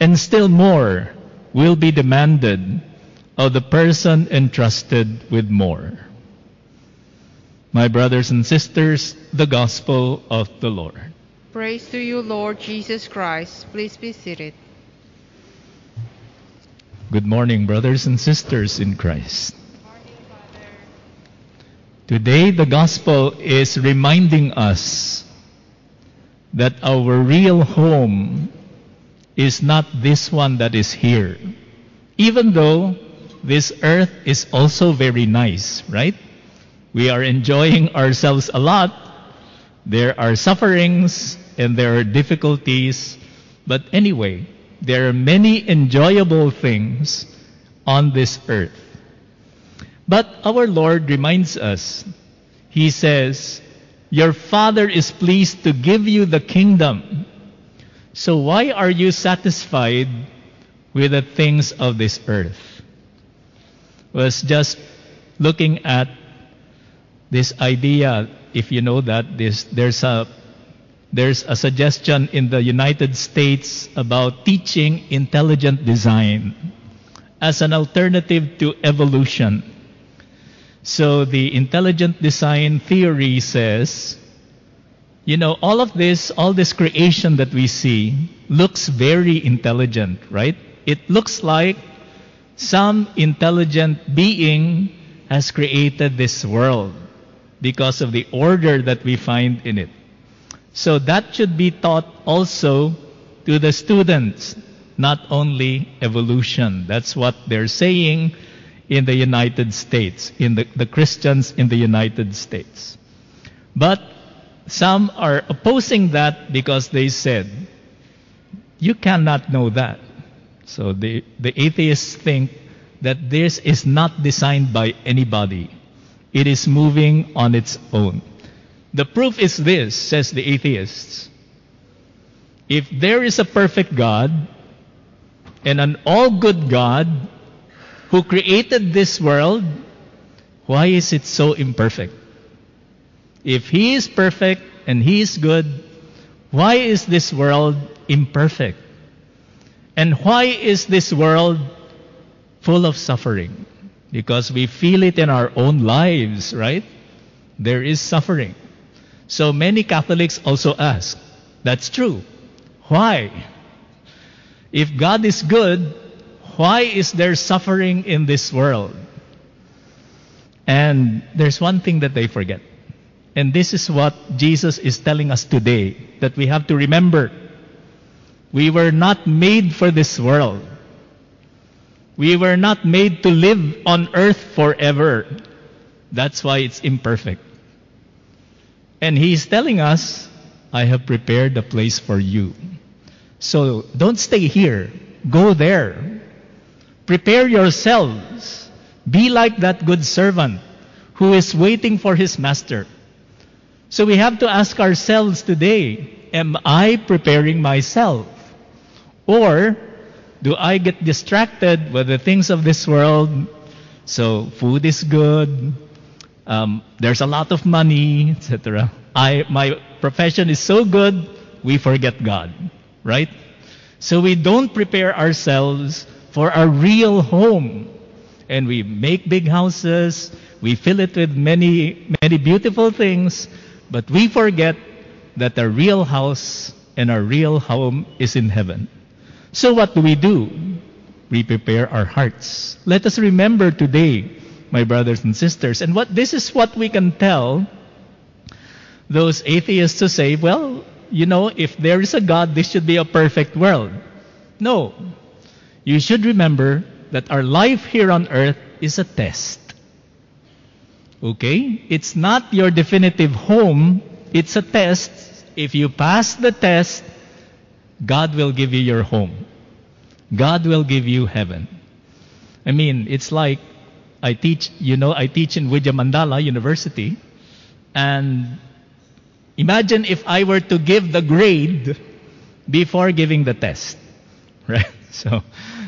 and still more will be demanded of the person entrusted with more. My brothers and sisters, the gospel of the Lord. Praise to you, Lord Jesus Christ. Please be seated. Good morning, brothers and sisters in Christ. Today, the gospel is reminding us that our real home is not this one that is here. Even though this earth is also very nice, right? We are enjoying ourselves a lot. There are sufferings and there are difficulties. But anyway, there are many enjoyable things on this earth. But our Lord reminds us, He says, Your Father is pleased to give you the kingdom. So why are you satisfied with the things of this earth? Was just looking at this idea, if you know that, this, there's a there's a suggestion in the United States about teaching intelligent design as an alternative to evolution. So the intelligent design theory says, you know, all of this, all this creation that we see looks very intelligent, right? It looks like some intelligent being has created this world because of the order that we find in it. So that should be taught also to the students, not only evolution. That's what they're saying in the United States, in the, the Christians in the United States. But some are opposing that because they said, you cannot know that. So the, the atheists think that this is not designed by anybody. It is moving on its own. The proof is this, says the atheists. If there is a perfect God and an all good God who created this world, why is it so imperfect? If He is perfect and He is good, why is this world imperfect? And why is this world full of suffering? Because we feel it in our own lives, right? There is suffering. So many Catholics also ask, that's true. Why? If God is good, why is there suffering in this world? And there's one thing that they forget. And this is what Jesus is telling us today that we have to remember. We were not made for this world. We were not made to live on earth forever. That's why it's imperfect. And He's telling us, I have prepared a place for you. So don't stay here. Go there. Prepare yourselves. Be like that good servant who is waiting for his master. So we have to ask ourselves today, am I preparing myself? Or do I get distracted with the things of this world? So food is good, um, there's a lot of money, etc. I my profession is so good, we forget God, right? So we don't prepare ourselves for a real home, and we make big houses, we fill it with many many beautiful things, but we forget that our real house and our real home is in heaven. So what do we do? We prepare our hearts. Let us remember today my brothers and sisters. And what this is what we can tell those atheists to say, well, you know, if there is a God, this should be a perfect world. No. You should remember that our life here on earth is a test. Okay? It's not your definitive home, it's a test. If you pass the test, God will give you your home. God will give you heaven. I mean, it's like I teach, you know, I teach in Widya Mandala University, and imagine if I were to give the grade before giving the test, right? So,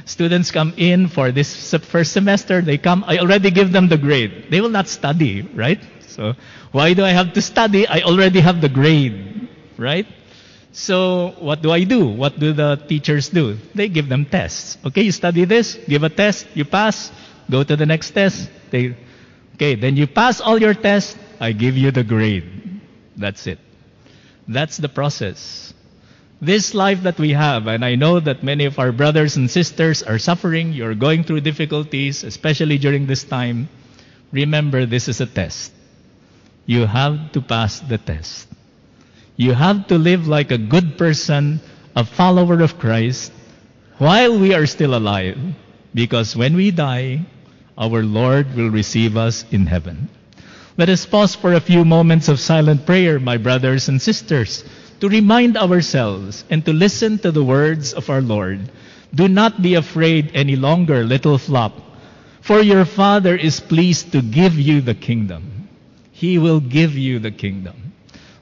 students come in for this first semester, they come, I already give them the grade. They will not study, right? So, why do I have to study? I already have the grade, right? So, what do I do? What do the teachers do? They give them tests. Okay, you study this, give a test, you pass, go to the next test. They, okay, then you pass all your tests, I give you the grade. That's it. That's the process. This life that we have, and I know that many of our brothers and sisters are suffering, you're going through difficulties, especially during this time. Remember, this is a test. You have to pass the test. You have to live like a good person, a follower of Christ, while we are still alive. Because when we die, our Lord will receive us in heaven. Let us pause for a few moments of silent prayer, my brothers and sisters, to remind ourselves and to listen to the words of our Lord. Do not be afraid any longer, little flock, for your Father is pleased to give you the kingdom. He will give you the kingdom.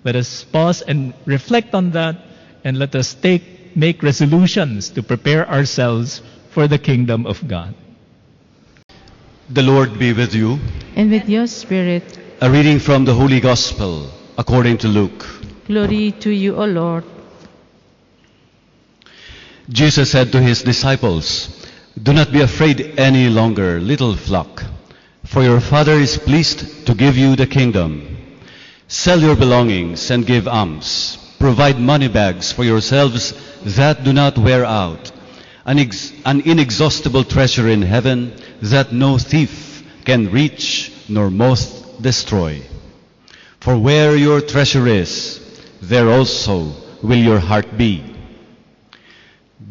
Let us pause and reflect on that, and let us take, make resolutions to prepare ourselves for the kingdom of God. The Lord be with you. and with your spirit. A reading from the Holy Gospel according to Luke. Glory to you, O Lord. Jesus said to his disciples, Do not be afraid any longer, little flock, for your Father is pleased to give you the kingdom. Sell your belongings and give alms. Provide money bags for yourselves that do not wear out, an, ex- an inexhaustible treasure in heaven that no thief can reach nor moth destroy. For where your treasure is, there also will your heart be.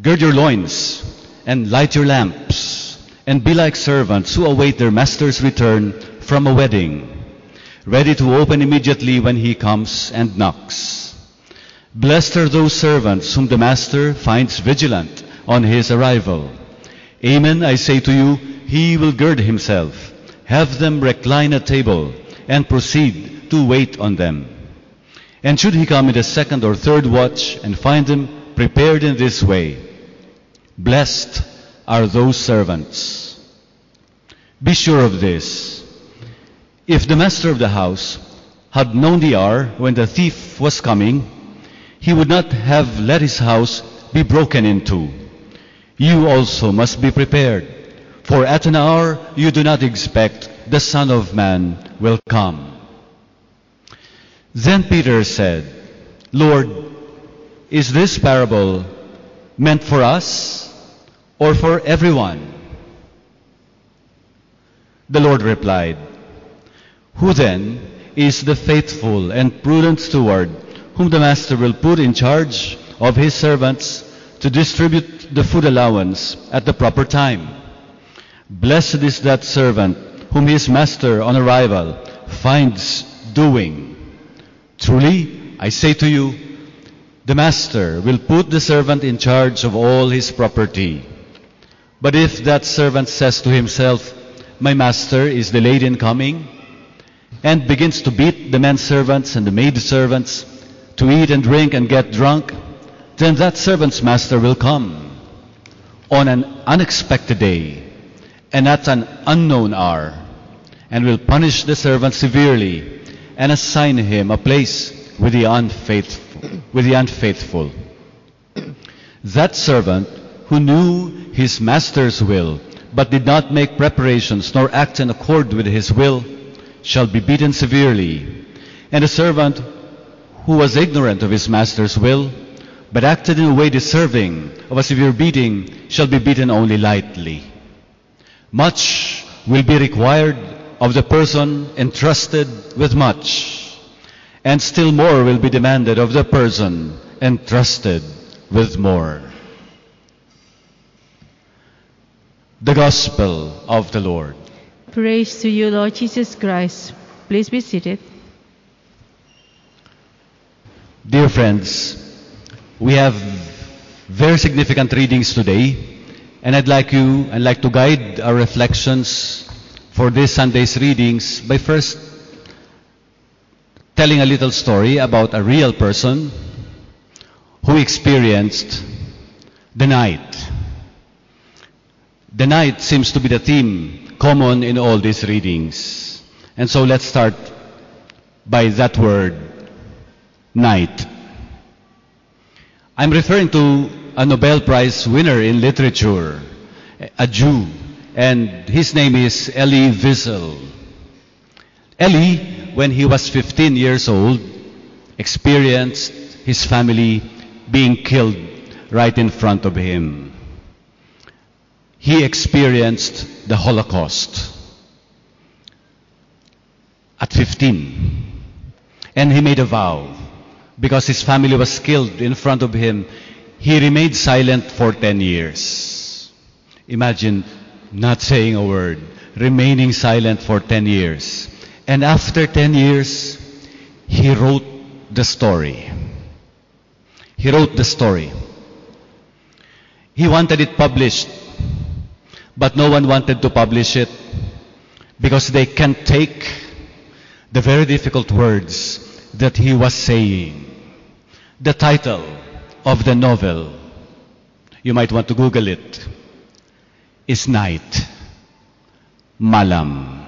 Gird your loins and light your lamps, and be like servants who await their master's return from a wedding, ready to open immediately when he comes and knocks. Blessed are those servants whom the master finds vigilant on his arrival. Amen, I say to you, he will gird himself, have them recline at table, and proceed to wait on them. And should he come in the second or third watch and find them prepared in this way, blessed are those servants. Be sure of this. If the master of the house had known the hour when the thief was coming, he would not have let his house be broken into. You also must be prepared, for at an hour you do not expect the Son of Man will come. Then Peter said, Lord, is this parable meant for us or for everyone? The Lord replied, Who then is the faithful and prudent steward whom the master will put in charge of his servants to distribute the food allowance at the proper time? Blessed is that servant whom his master on arrival finds doing. Truly, I say to you, the master will put the servant in charge of all his property. But if that servant says to himself, My master is delayed in coming, and begins to beat the men servants and the maid servants, to eat and drink and get drunk, then that servant's master will come on an unexpected day and at an unknown hour, and will punish the servant severely and assign him a place with the unfaithful. With the unfaithful. That servant who knew his master's will, but did not make preparations nor act in accord with his will, shall be beaten severely. And a servant who was ignorant of his master's will, but acted in a way deserving of a severe beating, shall be beaten only lightly. Much will be required of the person entrusted with much, and still more will be demanded of the person entrusted with more. The Gospel of the Lord. Praise to you, Lord Jesus Christ. Please be seated. Dear friends, we have very significant readings today, and I'd like you, I'd like to guide our reflections for this Sunday's readings by first telling a little story about a real person who experienced the night. The night seems to be the theme common in all these readings. And so let's start by that word, night. I'm referring to a Nobel Prize winner in literature, a Jew, and his name is Elie Wiesel. Elie, when he was 15 years old, experienced his family being killed right in front of him. He experienced the Holocaust at 15. And he made a vow. Because his family was killed in front of him, he remained silent for 10 years. Imagine not saying a word, remaining silent for 10 years. And after 10 years, he wrote the story. He wrote the story. He wanted it published, but no one wanted to publish it because they can't take the very difficult words that he was saying. The title of the novel, you might want to Google it, is Night. Malam.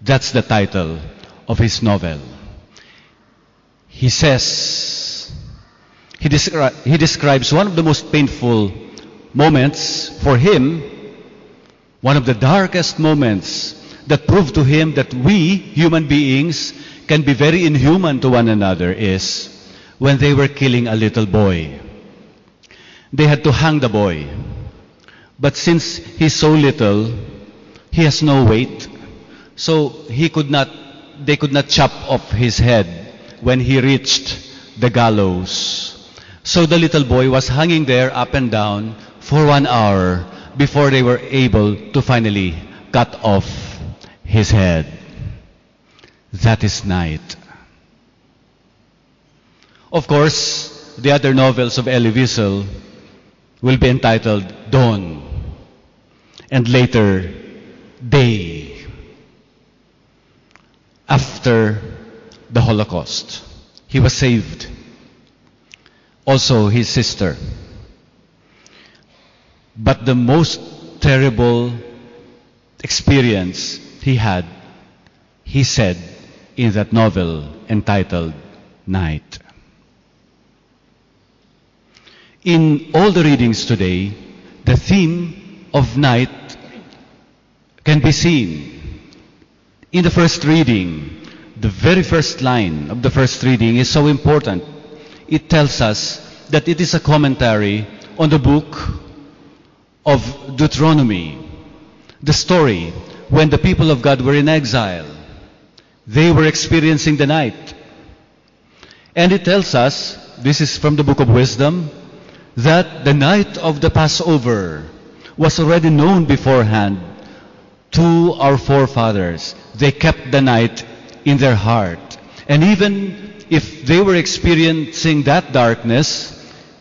That's the title of his novel. He says, he, descri- he describes one of the most painful moments for him, one of the darkest moments that proved to him that we, human beings, can be very inhuman to one another is when they were killing a little boy. They had to hang the boy. But since he's so little, he has no weight. So he could not, they could not chop off his head when he reached the gallows. So the little boy was hanging there up and down for one hour before they were able to finally cut off his head. That is night. Of course, the other novels of Elie Wiesel will be entitled Dawn and later Day after the Holocaust. He was saved. Also his sister. But the most terrible experience he had, he said in that novel entitled Night. In all the readings today, the theme of night can be seen. In the first reading, the very first line of the first reading is so important. It tells us that it is a commentary on the book of Deuteronomy, the story when the people of God were in exile. They were experiencing the night. And it tells us, this is from the book of wisdom, that the night of the Passover was already known beforehand to our forefathers. They kept the night in their heart. And even if they were experiencing that darkness,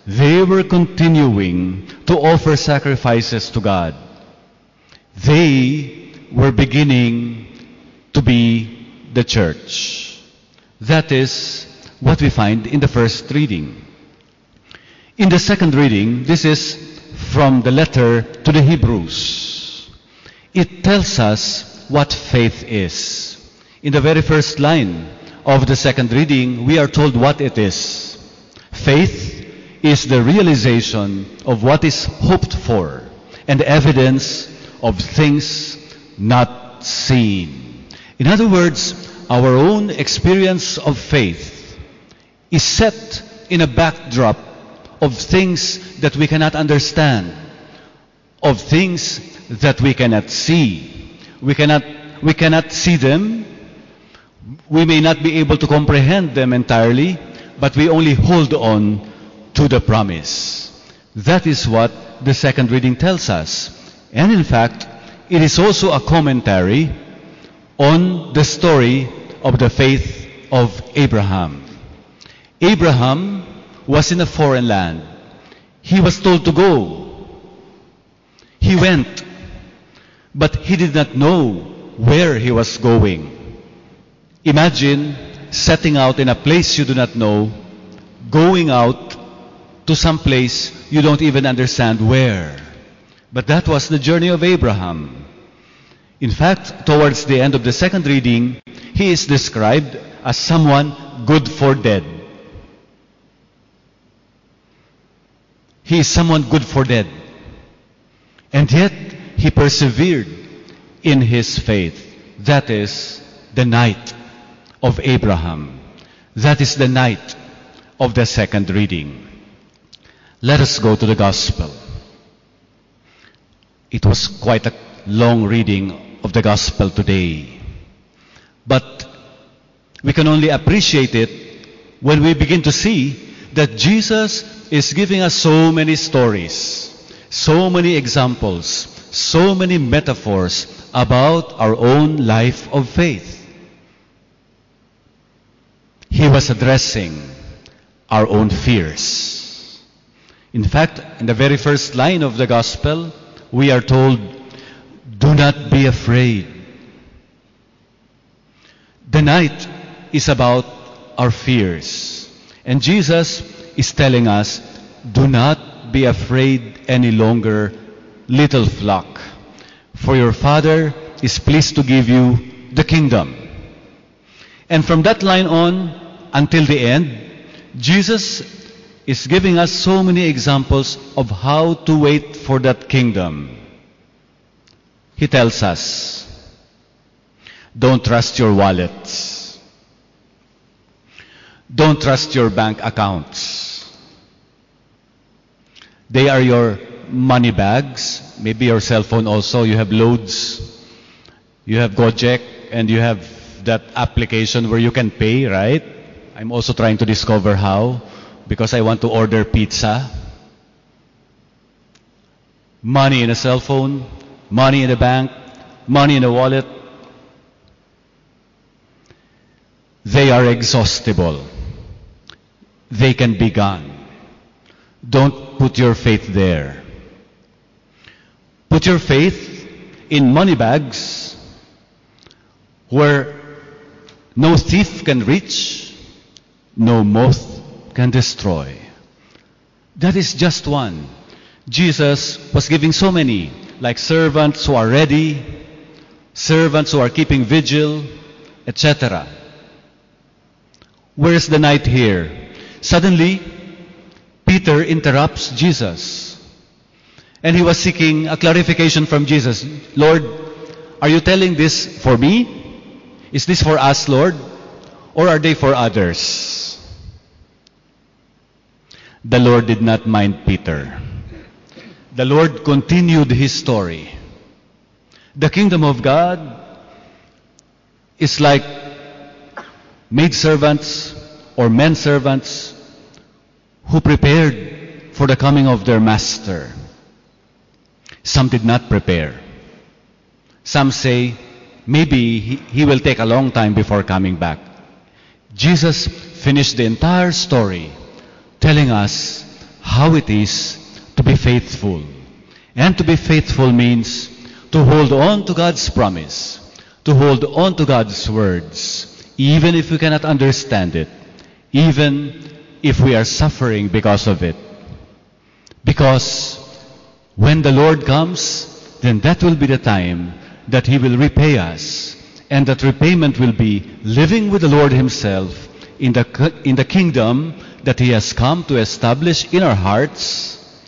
they were continuing to offer sacrifices to God. They were beginning to be the church. That is what we find in the first reading. In the second reading, this is from the letter to the Hebrews. It tells us what faith is. In the very first line of the second reading, we are told what it is. Faith is the realization of what is hoped for and evidence of things not seen. In other words, our own experience of faith is set in a backdrop of things that we cannot understand, of things that we cannot see. We cannot, we cannot see them. We may not be able to comprehend them entirely, but we only hold on to the promise. That is what the second reading tells us. And in fact, it is also a commentary on the story of the faith of Abraham. Abraham was in a foreign land. He was told to go. He went, but he did not know where he was going. Imagine setting out in a place you do not know, going out to some place you don't even understand where. But that was the journey of Abraham. In fact, towards the end of the second reading, he is described as someone good for dead. He is someone good for dead. And yet, he persevered in his faith. That is the night of Abraham. That is the night of the second reading. Let us go to the Gospel. It was quite a long reading of the Gospel today. But we can only appreciate it when we begin to see that Jesus is giving us so many stories, so many examples, so many metaphors about our own life of faith. He was addressing our own fears. In fact, in the very first line of the Gospel, we are told, Do not be afraid. The night is about our fears. And Jesus is telling us, Do not be afraid any longer, little flock, for your Father is pleased to give you the kingdom. And from that line on until the end, Jesus is giving us so many examples of how to wait for that kingdom. He tells us, don't trust your wallets. Don't trust your bank accounts. They are your money bags, maybe your cell phone also. You have loads. You have Gojek and you have that application where you can pay, right? I'm also trying to discover how because I want to order pizza. Money in a cell phone, money in a bank, money in a wallet. They are exhaustible. They can be gone. Don't put your faith there. Put your faith in money bags where no thief can reach, no moth can destroy. That is just one. Jesus was giving so many, like servants who are ready, servants who are keeping vigil, etc. Where is the night here? Suddenly, Peter interrupts Jesus. And he was seeking a clarification from Jesus. Lord, are you telling this for me? Is this for us, Lord? Or are they for others? The Lord did not mind Peter. The Lord continued his story. The kingdom of God is like maid servants or men servants who prepared for the coming of their master. Some did not prepare. Some say, maybe he, he will take a long time before coming back. Jesus finished the entire story telling us how it is to be faithful. And to be faithful means to hold on to God's promise, to hold on to God's words, even if we cannot understand it, even if we are suffering because of it. Because when the Lord comes, then that will be the time that He will repay us. And that repayment will be living with the Lord Himself in the, in the kingdom that He has come to establish in our hearts,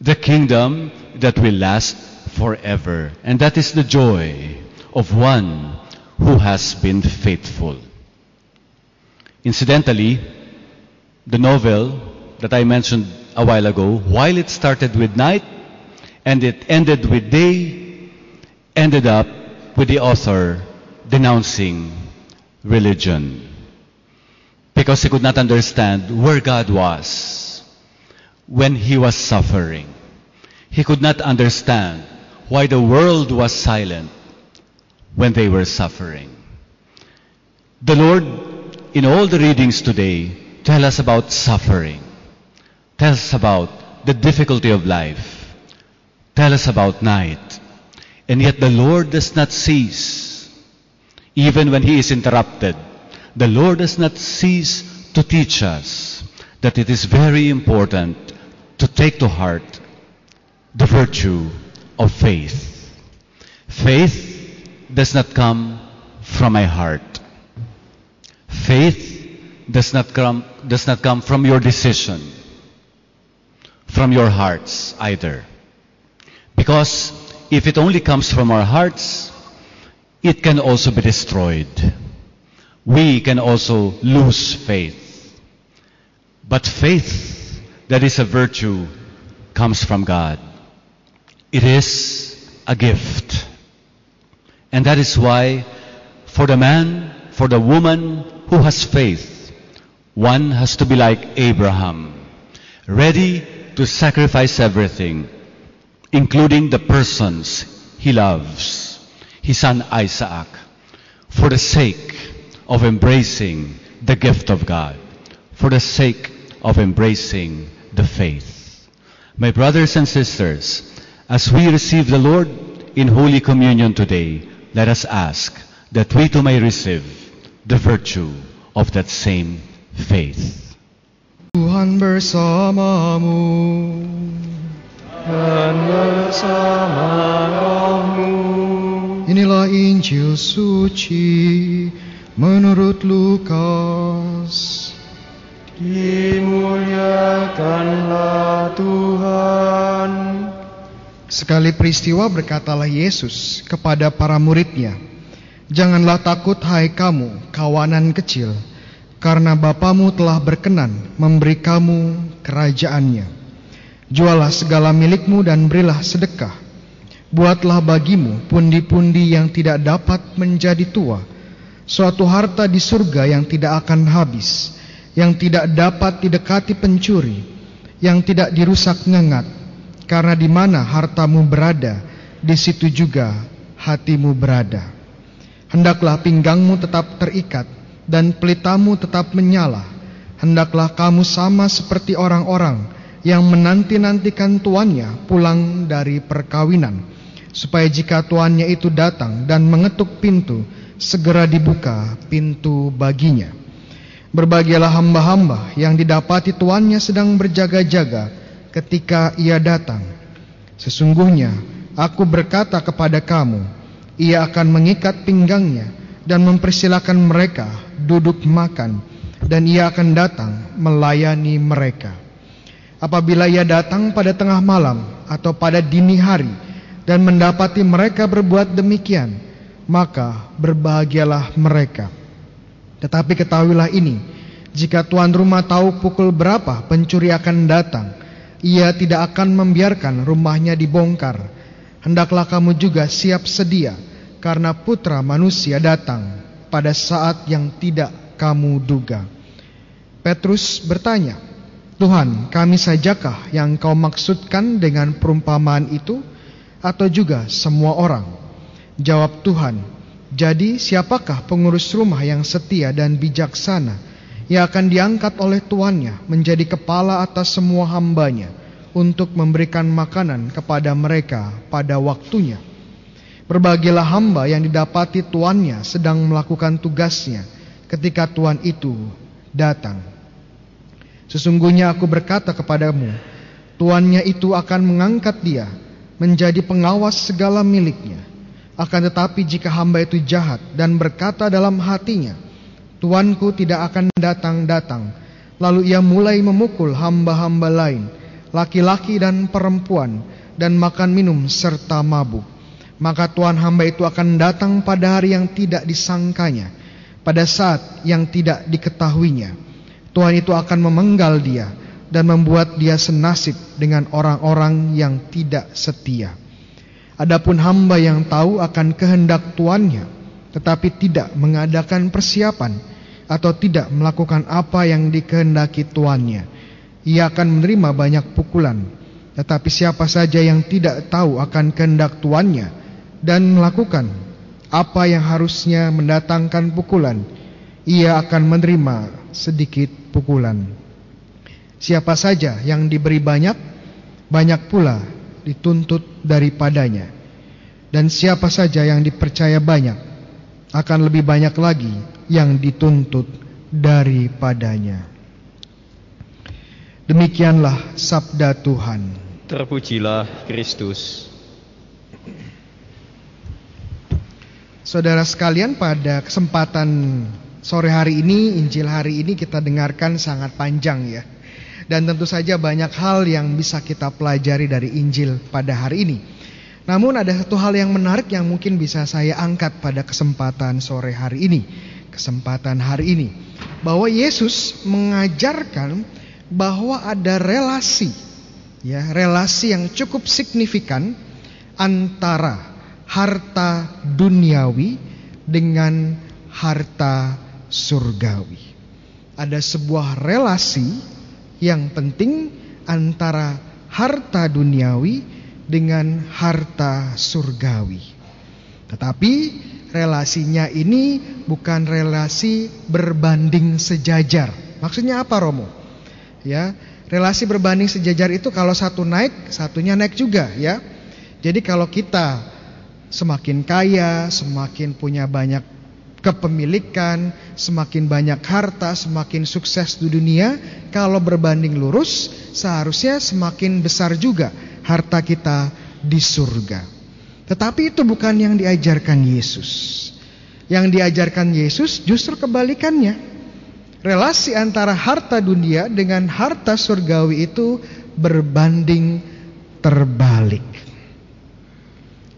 the kingdom that will last forever. And that is the joy of one who has been faithful. Incidentally, the novel that I mentioned a while ago, while it started with night and it ended with day, ended up with the author denouncing religion because he could not understand where God was when he was suffering. He could not understand why the world was silent when they were suffering. The Lord, in all the readings today, tell us about suffering. Tell us about the difficulty of life. Tell us about night. And yet the Lord does not cease. Even when He is interrupted, the Lord does not cease to teach us that it is very important to take to heart the virtue of faith. Faith does not come from my heart. Faith does not come, does not come from your decision, from your hearts either. Because if it only comes from our hearts, it can also be destroyed. We can also lose faith. But faith that is a virtue comes from God. It is a gift. And that is why for the man, for the woman who has faith, one has to be like Abraham, ready to sacrifice everything, including the persons he loves, his son Isaac, for the sake of embracing the gift of God, for the sake of embracing the faith. My brothers and sisters, as we receive the Lord in Holy Communion today, let us ask that we too may receive the virtue of that same faith. Tuhan bersamamu. Dan bersama rohmu. Inilah Injil suci menurut Lukas. Dimuliakanlah Tuhan. Sekali peristiwa berkatalah Yesus kepada para muridnya, Janganlah takut hai kamu, kawanan kecil, karena Bapamu telah berkenan memberi kamu kerajaannya. Jualah segala milikmu dan berilah sedekah. Buatlah bagimu pundi-pundi yang tidak dapat menjadi tua, suatu harta di surga yang tidak akan habis, yang tidak dapat didekati pencuri, yang tidak dirusak ngengat, karena di mana hartamu berada, di situ juga hatimu berada. Hendaklah pinggangmu tetap terikat dan pelitamu tetap menyala. Hendaklah kamu sama seperti orang-orang yang menanti-nantikan tuannya pulang dari perkawinan, supaya jika tuannya itu datang dan mengetuk pintu, segera dibuka pintu baginya. Berbahagialah hamba-hamba yang didapati tuannya sedang berjaga-jaga ketika ia datang. Sesungguhnya aku berkata kepada kamu, ia akan mengikat pinggangnya dan mempersilahkan mereka duduk makan dan ia akan datang melayani mereka. Apabila ia datang pada tengah malam atau pada dini hari dan mendapati mereka berbuat demikian, maka berbahagialah mereka. Tetapi ketahuilah ini, jika tuan rumah tahu pukul berapa pencuri akan datang, ia tidak akan membiarkan rumahnya dibongkar hendaklah kamu juga siap sedia, karena putra manusia datang pada saat yang tidak kamu duga. Petrus bertanya, Tuhan, kami sajakah yang kau maksudkan dengan perumpamaan itu, atau juga semua orang? Jawab Tuhan, jadi siapakah pengurus rumah yang setia dan bijaksana, yang akan diangkat oleh tuannya menjadi kepala atas semua hambanya, untuk memberikan makanan kepada mereka pada waktunya. Berbagilah hamba yang didapati tuannya sedang melakukan tugasnya ketika tuan itu datang. Sesungguhnya aku berkata kepadamu, tuannya itu akan mengangkat dia menjadi pengawas segala miliknya. Akan tetapi jika hamba itu jahat dan berkata dalam hatinya, tuanku tidak akan datang-datang, lalu ia mulai memukul hamba-hamba lain, laki-laki dan perempuan, dan makan minum serta mabuk. Maka Tuhan hamba itu akan datang pada hari yang tidak disangkanya, pada saat yang tidak diketahuinya. Tuhan itu akan memenggal dia dan membuat dia senasib dengan orang-orang yang tidak setia. Adapun hamba yang tahu akan kehendak tuannya, tetapi tidak mengadakan persiapan atau tidak melakukan apa yang dikehendaki tuannya, ia akan menerima banyak pukulan. Tetapi siapa saja yang tidak tahu akan kehendak tuannya dan melakukan apa yang harusnya mendatangkan pukulan, ia akan menerima sedikit pukulan. Siapa saja yang diberi banyak, banyak pula dituntut daripadanya. Dan siapa saja yang dipercaya banyak, akan lebih banyak lagi yang dituntut daripadanya. Demikianlah sabda Tuhan. Terpujilah Kristus. Saudara sekalian, pada kesempatan sore hari ini, Injil hari ini kita dengarkan sangat panjang ya. Dan tentu saja banyak hal yang bisa kita pelajari dari Injil pada hari ini. Namun ada satu hal yang menarik yang mungkin bisa saya angkat pada kesempatan sore hari ini. Kesempatan hari ini. Bahwa Yesus mengajarkan bahwa ada relasi. Ya, relasi yang cukup signifikan antara harta duniawi dengan harta surgawi. Ada sebuah relasi yang penting antara harta duniawi dengan harta surgawi. Tetapi relasinya ini bukan relasi berbanding sejajar. Maksudnya apa Romo? Ya, relasi berbanding sejajar itu kalau satu naik, satunya naik juga ya. Jadi kalau kita semakin kaya, semakin punya banyak kepemilikan, semakin banyak harta, semakin sukses di dunia, kalau berbanding lurus, seharusnya semakin besar juga harta kita di surga. Tetapi itu bukan yang diajarkan Yesus. Yang diajarkan Yesus justru kebalikannya. Relasi antara harta dunia dengan harta surgawi itu berbanding terbalik.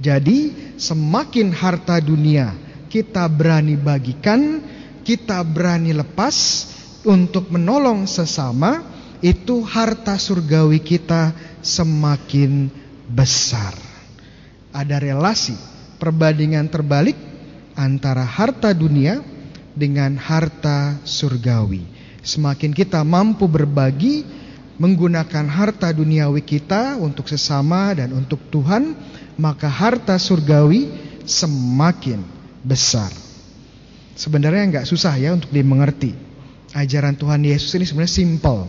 Jadi, semakin harta dunia kita berani bagikan, kita berani lepas untuk menolong sesama, itu harta surgawi kita semakin besar. Ada relasi perbandingan terbalik antara harta dunia dengan harta surgawi. Semakin kita mampu berbagi menggunakan harta duniawi kita untuk sesama dan untuk Tuhan, maka harta surgawi semakin besar. Sebenarnya nggak susah ya untuk dimengerti. Ajaran Tuhan Yesus ini sebenarnya simpel.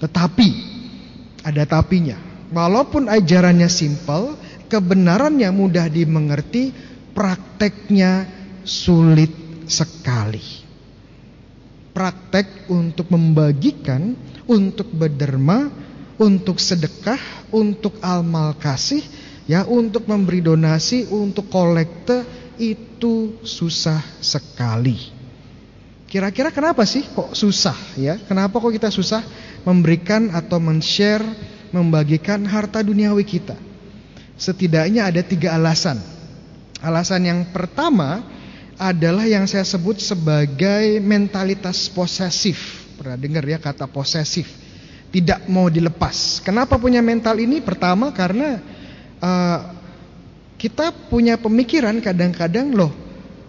Tetapi ada tapinya. Walaupun ajarannya simpel, kebenarannya mudah dimengerti, prakteknya sulit sekali. Praktek untuk membagikan, untuk berderma, untuk sedekah, untuk almal kasih, ya untuk memberi donasi, untuk kolekte itu susah sekali. Kira-kira kenapa sih kok susah ya? Kenapa kok kita susah memberikan atau men-share, membagikan harta duniawi kita? Setidaknya ada tiga alasan. Alasan yang pertama adalah yang saya sebut sebagai mentalitas posesif. Pernah dengar ya kata posesif? Tidak mau dilepas. Kenapa punya mental ini? Pertama karena uh, kita punya pemikiran kadang-kadang loh,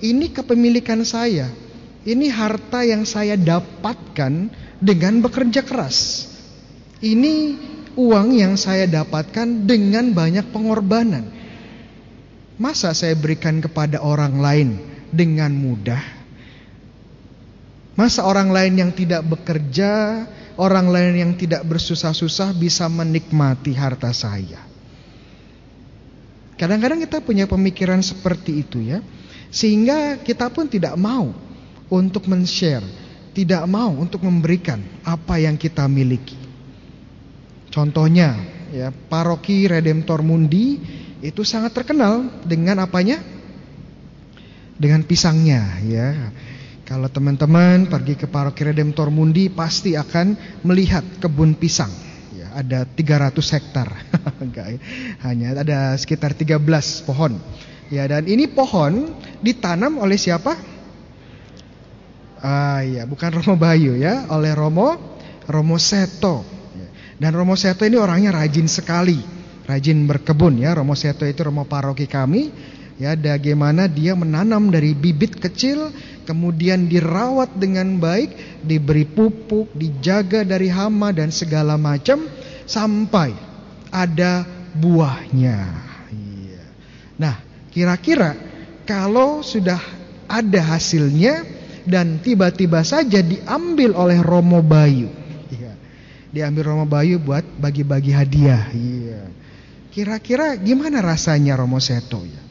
ini kepemilikan saya. Ini harta yang saya dapatkan dengan bekerja keras. Ini uang yang saya dapatkan dengan banyak pengorbanan. Masa saya berikan kepada orang lain dengan mudah? Masa orang lain yang tidak bekerja, orang lain yang tidak bersusah-susah bisa menikmati harta saya? Kadang-kadang kita punya pemikiran seperti itu ya. Sehingga kita pun tidak mau untuk men-share, tidak mau untuk memberikan apa yang kita miliki. Contohnya ya, paroki Redemptor Mundi itu sangat terkenal dengan apanya? Dengan pisangnya ya. Kalau teman-teman pergi ke paroki Redemptor Mundi pasti akan melihat kebun pisang ada 300 hektar. Ya. Hanya ada sekitar 13 pohon. Ya, dan ini pohon ditanam oleh siapa? Ah iya, bukan Romo Bayu ya, oleh Romo Romo Seto. Ya. Dan Romo Seto ini orangnya rajin sekali, rajin berkebun ya. Romo Seto itu Romo paroki kami. Ya, bagaimana dia menanam dari bibit kecil kemudian dirawat dengan baik, diberi pupuk, dijaga dari hama dan segala macam sampai ada buahnya. Iya. Nah, kira-kira kalau sudah ada hasilnya dan tiba-tiba saja diambil oleh Romo Bayu. Iya. Diambil Romo Bayu buat bagi-bagi hadiah. Iya. Kira-kira gimana rasanya Romo Seto ya?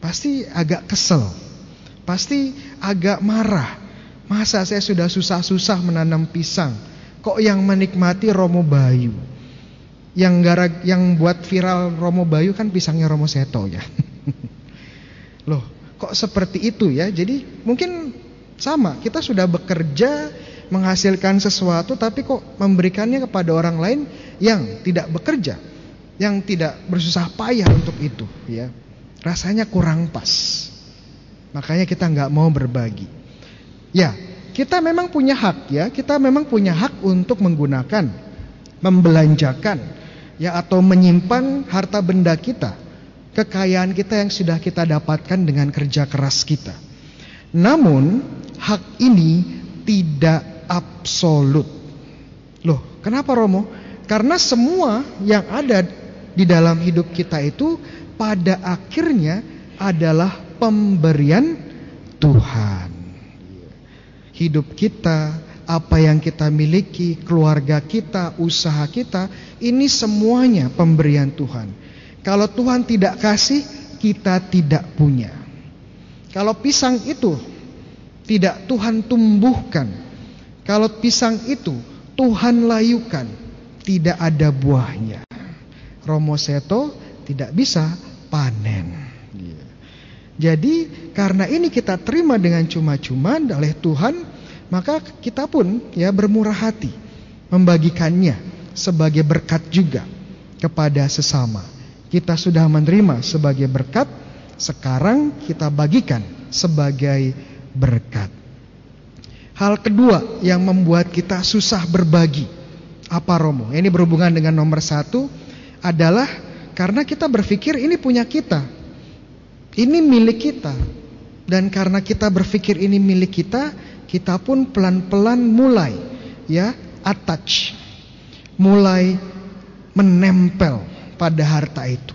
Pasti agak kesel. Pasti agak marah. Masa saya sudah susah-susah menanam pisang, kok yang menikmati Romo Bayu? Yang gara yang buat viral Romo Bayu kan pisangnya Romo Seto ya. Loh, kok seperti itu ya? Jadi mungkin sama, kita sudah bekerja menghasilkan sesuatu tapi kok memberikannya kepada orang lain yang tidak bekerja, yang tidak bersusah payah untuk itu ya. Rasanya kurang pas. Makanya kita nggak mau berbagi. Ya, kita memang punya hak ya, kita memang punya hak untuk menggunakan, membelanjakan ya atau menyimpan harta benda kita kekayaan kita yang sudah kita dapatkan dengan kerja keras kita. Namun, hak ini tidak absolut. Loh, kenapa Romo? Karena semua yang ada di dalam hidup kita itu pada akhirnya adalah pemberian Tuhan. Hidup kita, apa yang kita miliki, keluarga kita, usaha kita, ini semuanya pemberian Tuhan. Kalau Tuhan tidak kasih, kita tidak punya. Kalau pisang itu tidak Tuhan tumbuhkan, kalau pisang itu Tuhan layukan, tidak ada buahnya. Romo Seto tidak bisa panen. Jadi karena ini kita terima dengan cuma-cuma oleh Tuhan, maka kita pun ya bermurah hati membagikannya sebagai berkat juga kepada sesama kita sudah menerima sebagai berkat, sekarang kita bagikan sebagai berkat. Hal kedua yang membuat kita susah berbagi, apa Romo? Ini berhubungan dengan nomor satu adalah karena kita berpikir ini punya kita, ini milik kita, dan karena kita berpikir ini milik kita, kita pun pelan-pelan mulai ya attach, mulai menempel pada harta itu.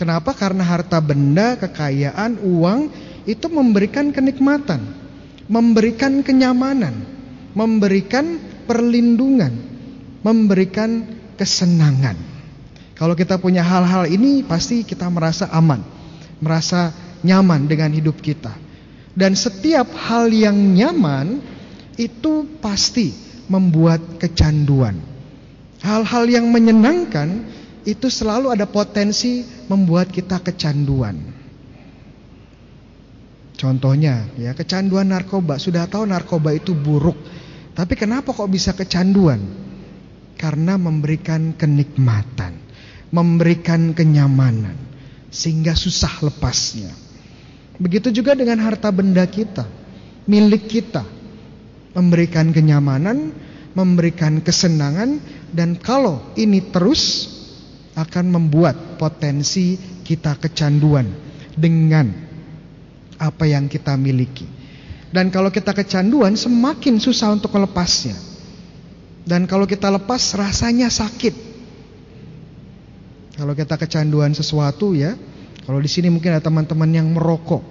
Kenapa? Karena harta benda, kekayaan, uang itu memberikan kenikmatan, memberikan kenyamanan, memberikan perlindungan, memberikan kesenangan. Kalau kita punya hal-hal ini pasti kita merasa aman, merasa nyaman dengan hidup kita. Dan setiap hal yang nyaman itu pasti membuat kecanduan. Hal-hal yang menyenangkan itu selalu ada potensi membuat kita kecanduan. Contohnya, ya kecanduan narkoba. Sudah tahu narkoba itu buruk, tapi kenapa kok bisa kecanduan? Karena memberikan kenikmatan, memberikan kenyamanan, sehingga susah lepasnya. Begitu juga dengan harta benda kita, milik kita, memberikan kenyamanan, memberikan kesenangan, dan kalau ini terus akan membuat potensi kita kecanduan dengan apa yang kita miliki. Dan kalau kita kecanduan semakin susah untuk melepasnya. Dan kalau kita lepas rasanya sakit. Kalau kita kecanduan sesuatu ya, kalau di sini mungkin ada teman-teman yang merokok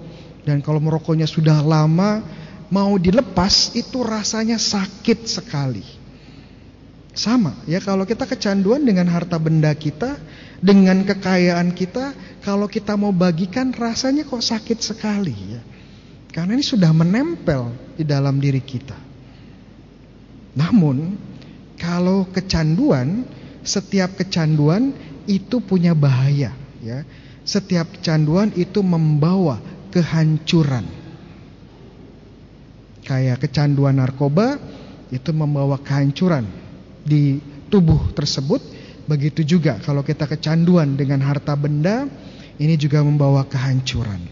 dan kalau merokoknya sudah lama mau dilepas itu rasanya sakit sekali. Sama ya kalau kita kecanduan dengan harta benda kita, dengan kekayaan kita, kalau kita mau bagikan rasanya kok sakit sekali ya. Karena ini sudah menempel di dalam diri kita. Namun kalau kecanduan, setiap kecanduan itu punya bahaya ya. Setiap kecanduan itu membawa kehancuran. Kayak kecanduan narkoba itu membawa kehancuran di tubuh tersebut. Begitu juga kalau kita kecanduan dengan harta benda, ini juga membawa kehancuran.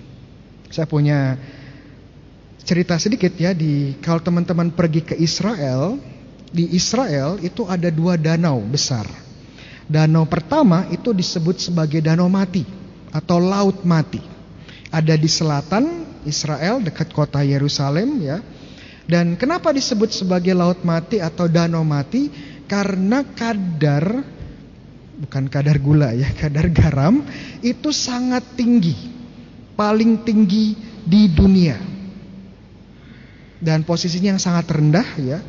Saya punya cerita sedikit ya di kalau teman-teman pergi ke Israel, di Israel itu ada dua danau besar. Danau pertama itu disebut sebagai danau mati atau laut mati. Ada di selatan Israel dekat kota Yerusalem ya. Dan kenapa disebut sebagai laut mati atau danau mati? Karena kadar bukan kadar gula ya, kadar garam itu sangat tinggi. paling tinggi di dunia. Dan posisinya yang sangat rendah ya.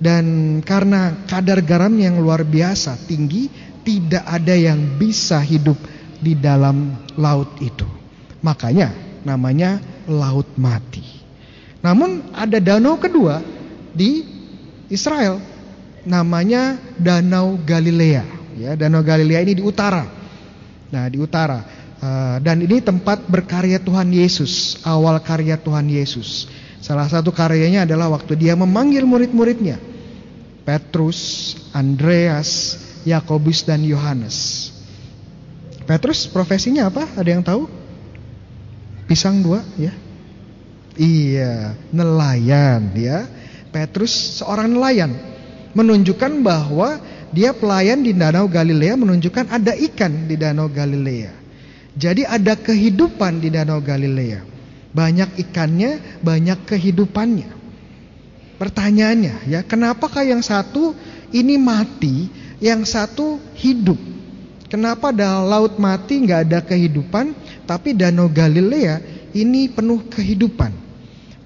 Dan karena kadar garam yang luar biasa tinggi, tidak ada yang bisa hidup di dalam laut itu. Makanya namanya laut mati. Namun ada danau kedua di Israel namanya Danau Galilea. Ya, Danau Galilea ini di utara. Nah, di utara. Uh, dan ini tempat berkarya Tuhan Yesus, awal karya Tuhan Yesus. Salah satu karyanya adalah waktu dia memanggil murid-muridnya. Petrus, Andreas, Yakobus dan Yohanes. Petrus profesinya apa? Ada yang tahu? Pisang dua, ya. Iya, nelayan, ya. Petrus seorang nelayan menunjukkan bahwa dia pelayan di Danau Galilea menunjukkan ada ikan di Danau Galilea. Jadi ada kehidupan di Danau Galilea. Banyak ikannya, banyak kehidupannya. Pertanyaannya ya, kenapakah yang satu ini mati, yang satu hidup? Kenapa laut mati nggak ada kehidupan, tapi Danau Galilea ini penuh kehidupan?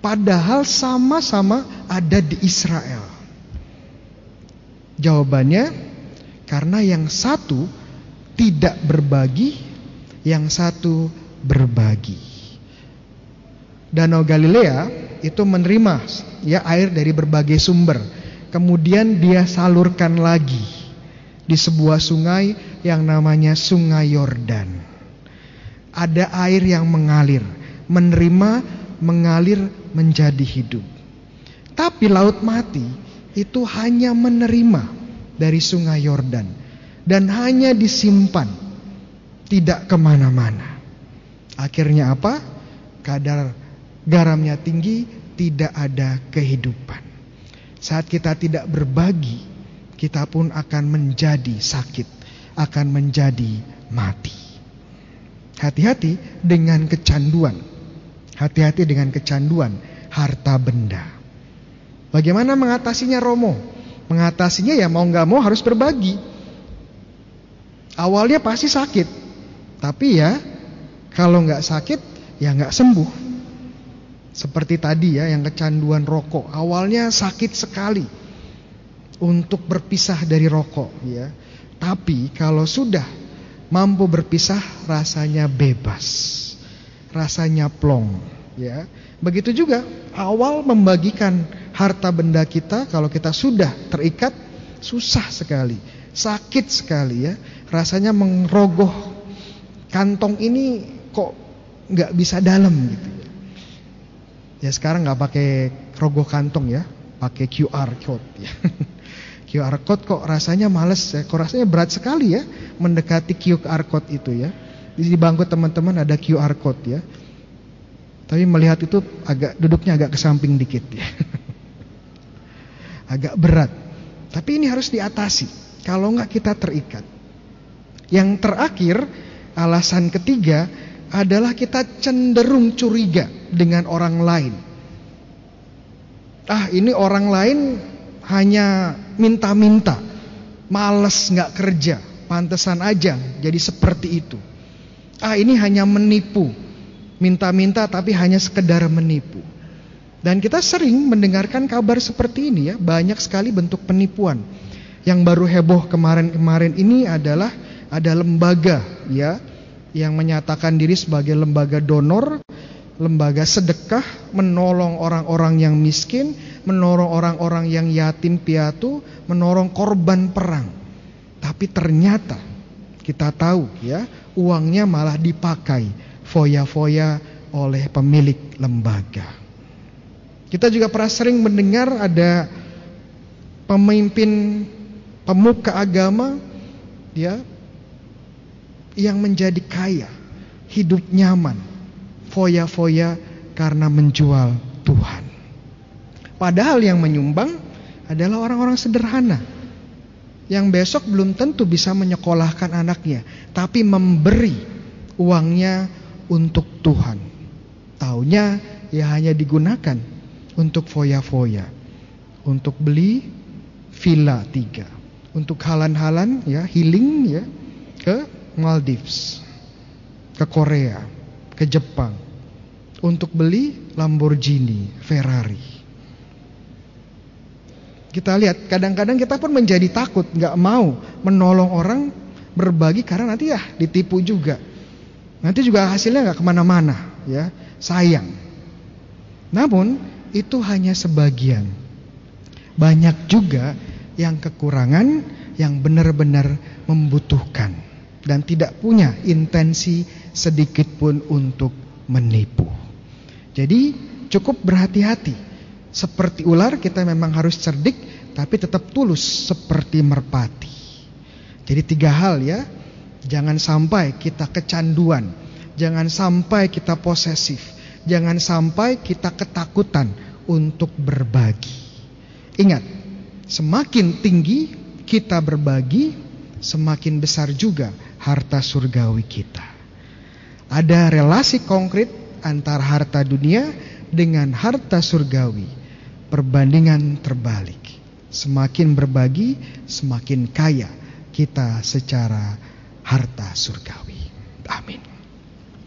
Padahal sama-sama ada di Israel. Jawabannya karena yang satu tidak berbagi, yang satu berbagi. Danau Galilea itu menerima ya air dari berbagai sumber. Kemudian dia salurkan lagi di sebuah sungai yang namanya Sungai Yordan. Ada air yang mengalir, menerima, mengalir menjadi hidup. Tapi laut mati itu hanya menerima dari sungai Yordan dan hanya disimpan, tidak ke mana-mana. Akhirnya apa? Kadar garamnya tinggi, tidak ada kehidupan. Saat kita tidak berbagi, kita pun akan menjadi sakit, akan menjadi mati. Hati-hati dengan kecanduan. Hati-hati dengan kecanduan harta benda. Bagaimana mengatasinya Romo? Mengatasinya ya mau nggak mau harus berbagi. Awalnya pasti sakit, tapi ya kalau nggak sakit ya nggak sembuh. Seperti tadi ya yang kecanduan rokok, awalnya sakit sekali untuk berpisah dari rokok ya. Tapi kalau sudah mampu berpisah rasanya bebas. Rasanya plong ya. Begitu juga awal membagikan harta benda kita kalau kita sudah terikat susah sekali, sakit sekali ya. Rasanya mengrogoh kantong ini kok nggak bisa dalam gitu ya. Ya sekarang nggak pakai rogoh kantong ya, pakai QR code ya. QR code kok rasanya males ya, kok rasanya berat sekali ya mendekati QR code itu ya. Di bangku teman-teman ada QR code ya. Tapi melihat itu agak duduknya agak ke samping dikit ya. agak berat. Tapi ini harus diatasi. Kalau nggak kita terikat. Yang terakhir, alasan ketiga adalah kita cenderung curiga dengan orang lain. Ah, ini orang lain hanya minta-minta, males nggak kerja, pantesan aja jadi seperti itu. Ah, ini hanya menipu, minta-minta tapi hanya sekedar menipu. Dan kita sering mendengarkan kabar seperti ini ya, banyak sekali bentuk penipuan. Yang baru heboh kemarin-kemarin ini adalah ada lembaga ya yang menyatakan diri sebagai lembaga donor, lembaga sedekah, menolong orang-orang yang miskin, menolong orang-orang yang yatim piatu, menolong korban perang. Tapi ternyata kita tahu ya, uangnya malah dipakai foya-foya oleh pemilik lembaga. Kita juga pernah sering mendengar ada pemimpin pemuka agama ya yang menjadi kaya, hidup nyaman, foya-foya karena menjual Tuhan. Padahal yang menyumbang adalah orang-orang sederhana yang besok belum tentu bisa menyekolahkan anaknya, tapi memberi uangnya untuk Tuhan. Taunya ya hanya digunakan untuk foya-foya. Untuk beli villa tiga. Untuk halan-halan ya healing ya ke Maldives, ke Korea, ke Jepang, untuk beli Lamborghini, Ferrari. Kita lihat, kadang-kadang kita pun menjadi takut, nggak mau menolong orang berbagi karena nanti ya ditipu juga. Nanti juga hasilnya nggak ke mana-mana, ya sayang. Namun itu hanya sebagian. Banyak juga yang kekurangan, yang benar-benar membutuhkan dan tidak punya intensi sedikit pun untuk menipu. Jadi cukup berhati-hati. Seperti ular kita memang harus cerdik tapi tetap tulus seperti merpati. Jadi tiga hal ya. Jangan sampai kita kecanduan, jangan sampai kita posesif, jangan sampai kita ketakutan untuk berbagi. Ingat, semakin tinggi kita berbagi, semakin besar juga harta surgawi kita. Ada relasi konkret antara harta dunia dengan harta surgawi. Perbandingan terbalik. Semakin berbagi, semakin kaya kita secara harta surgawi.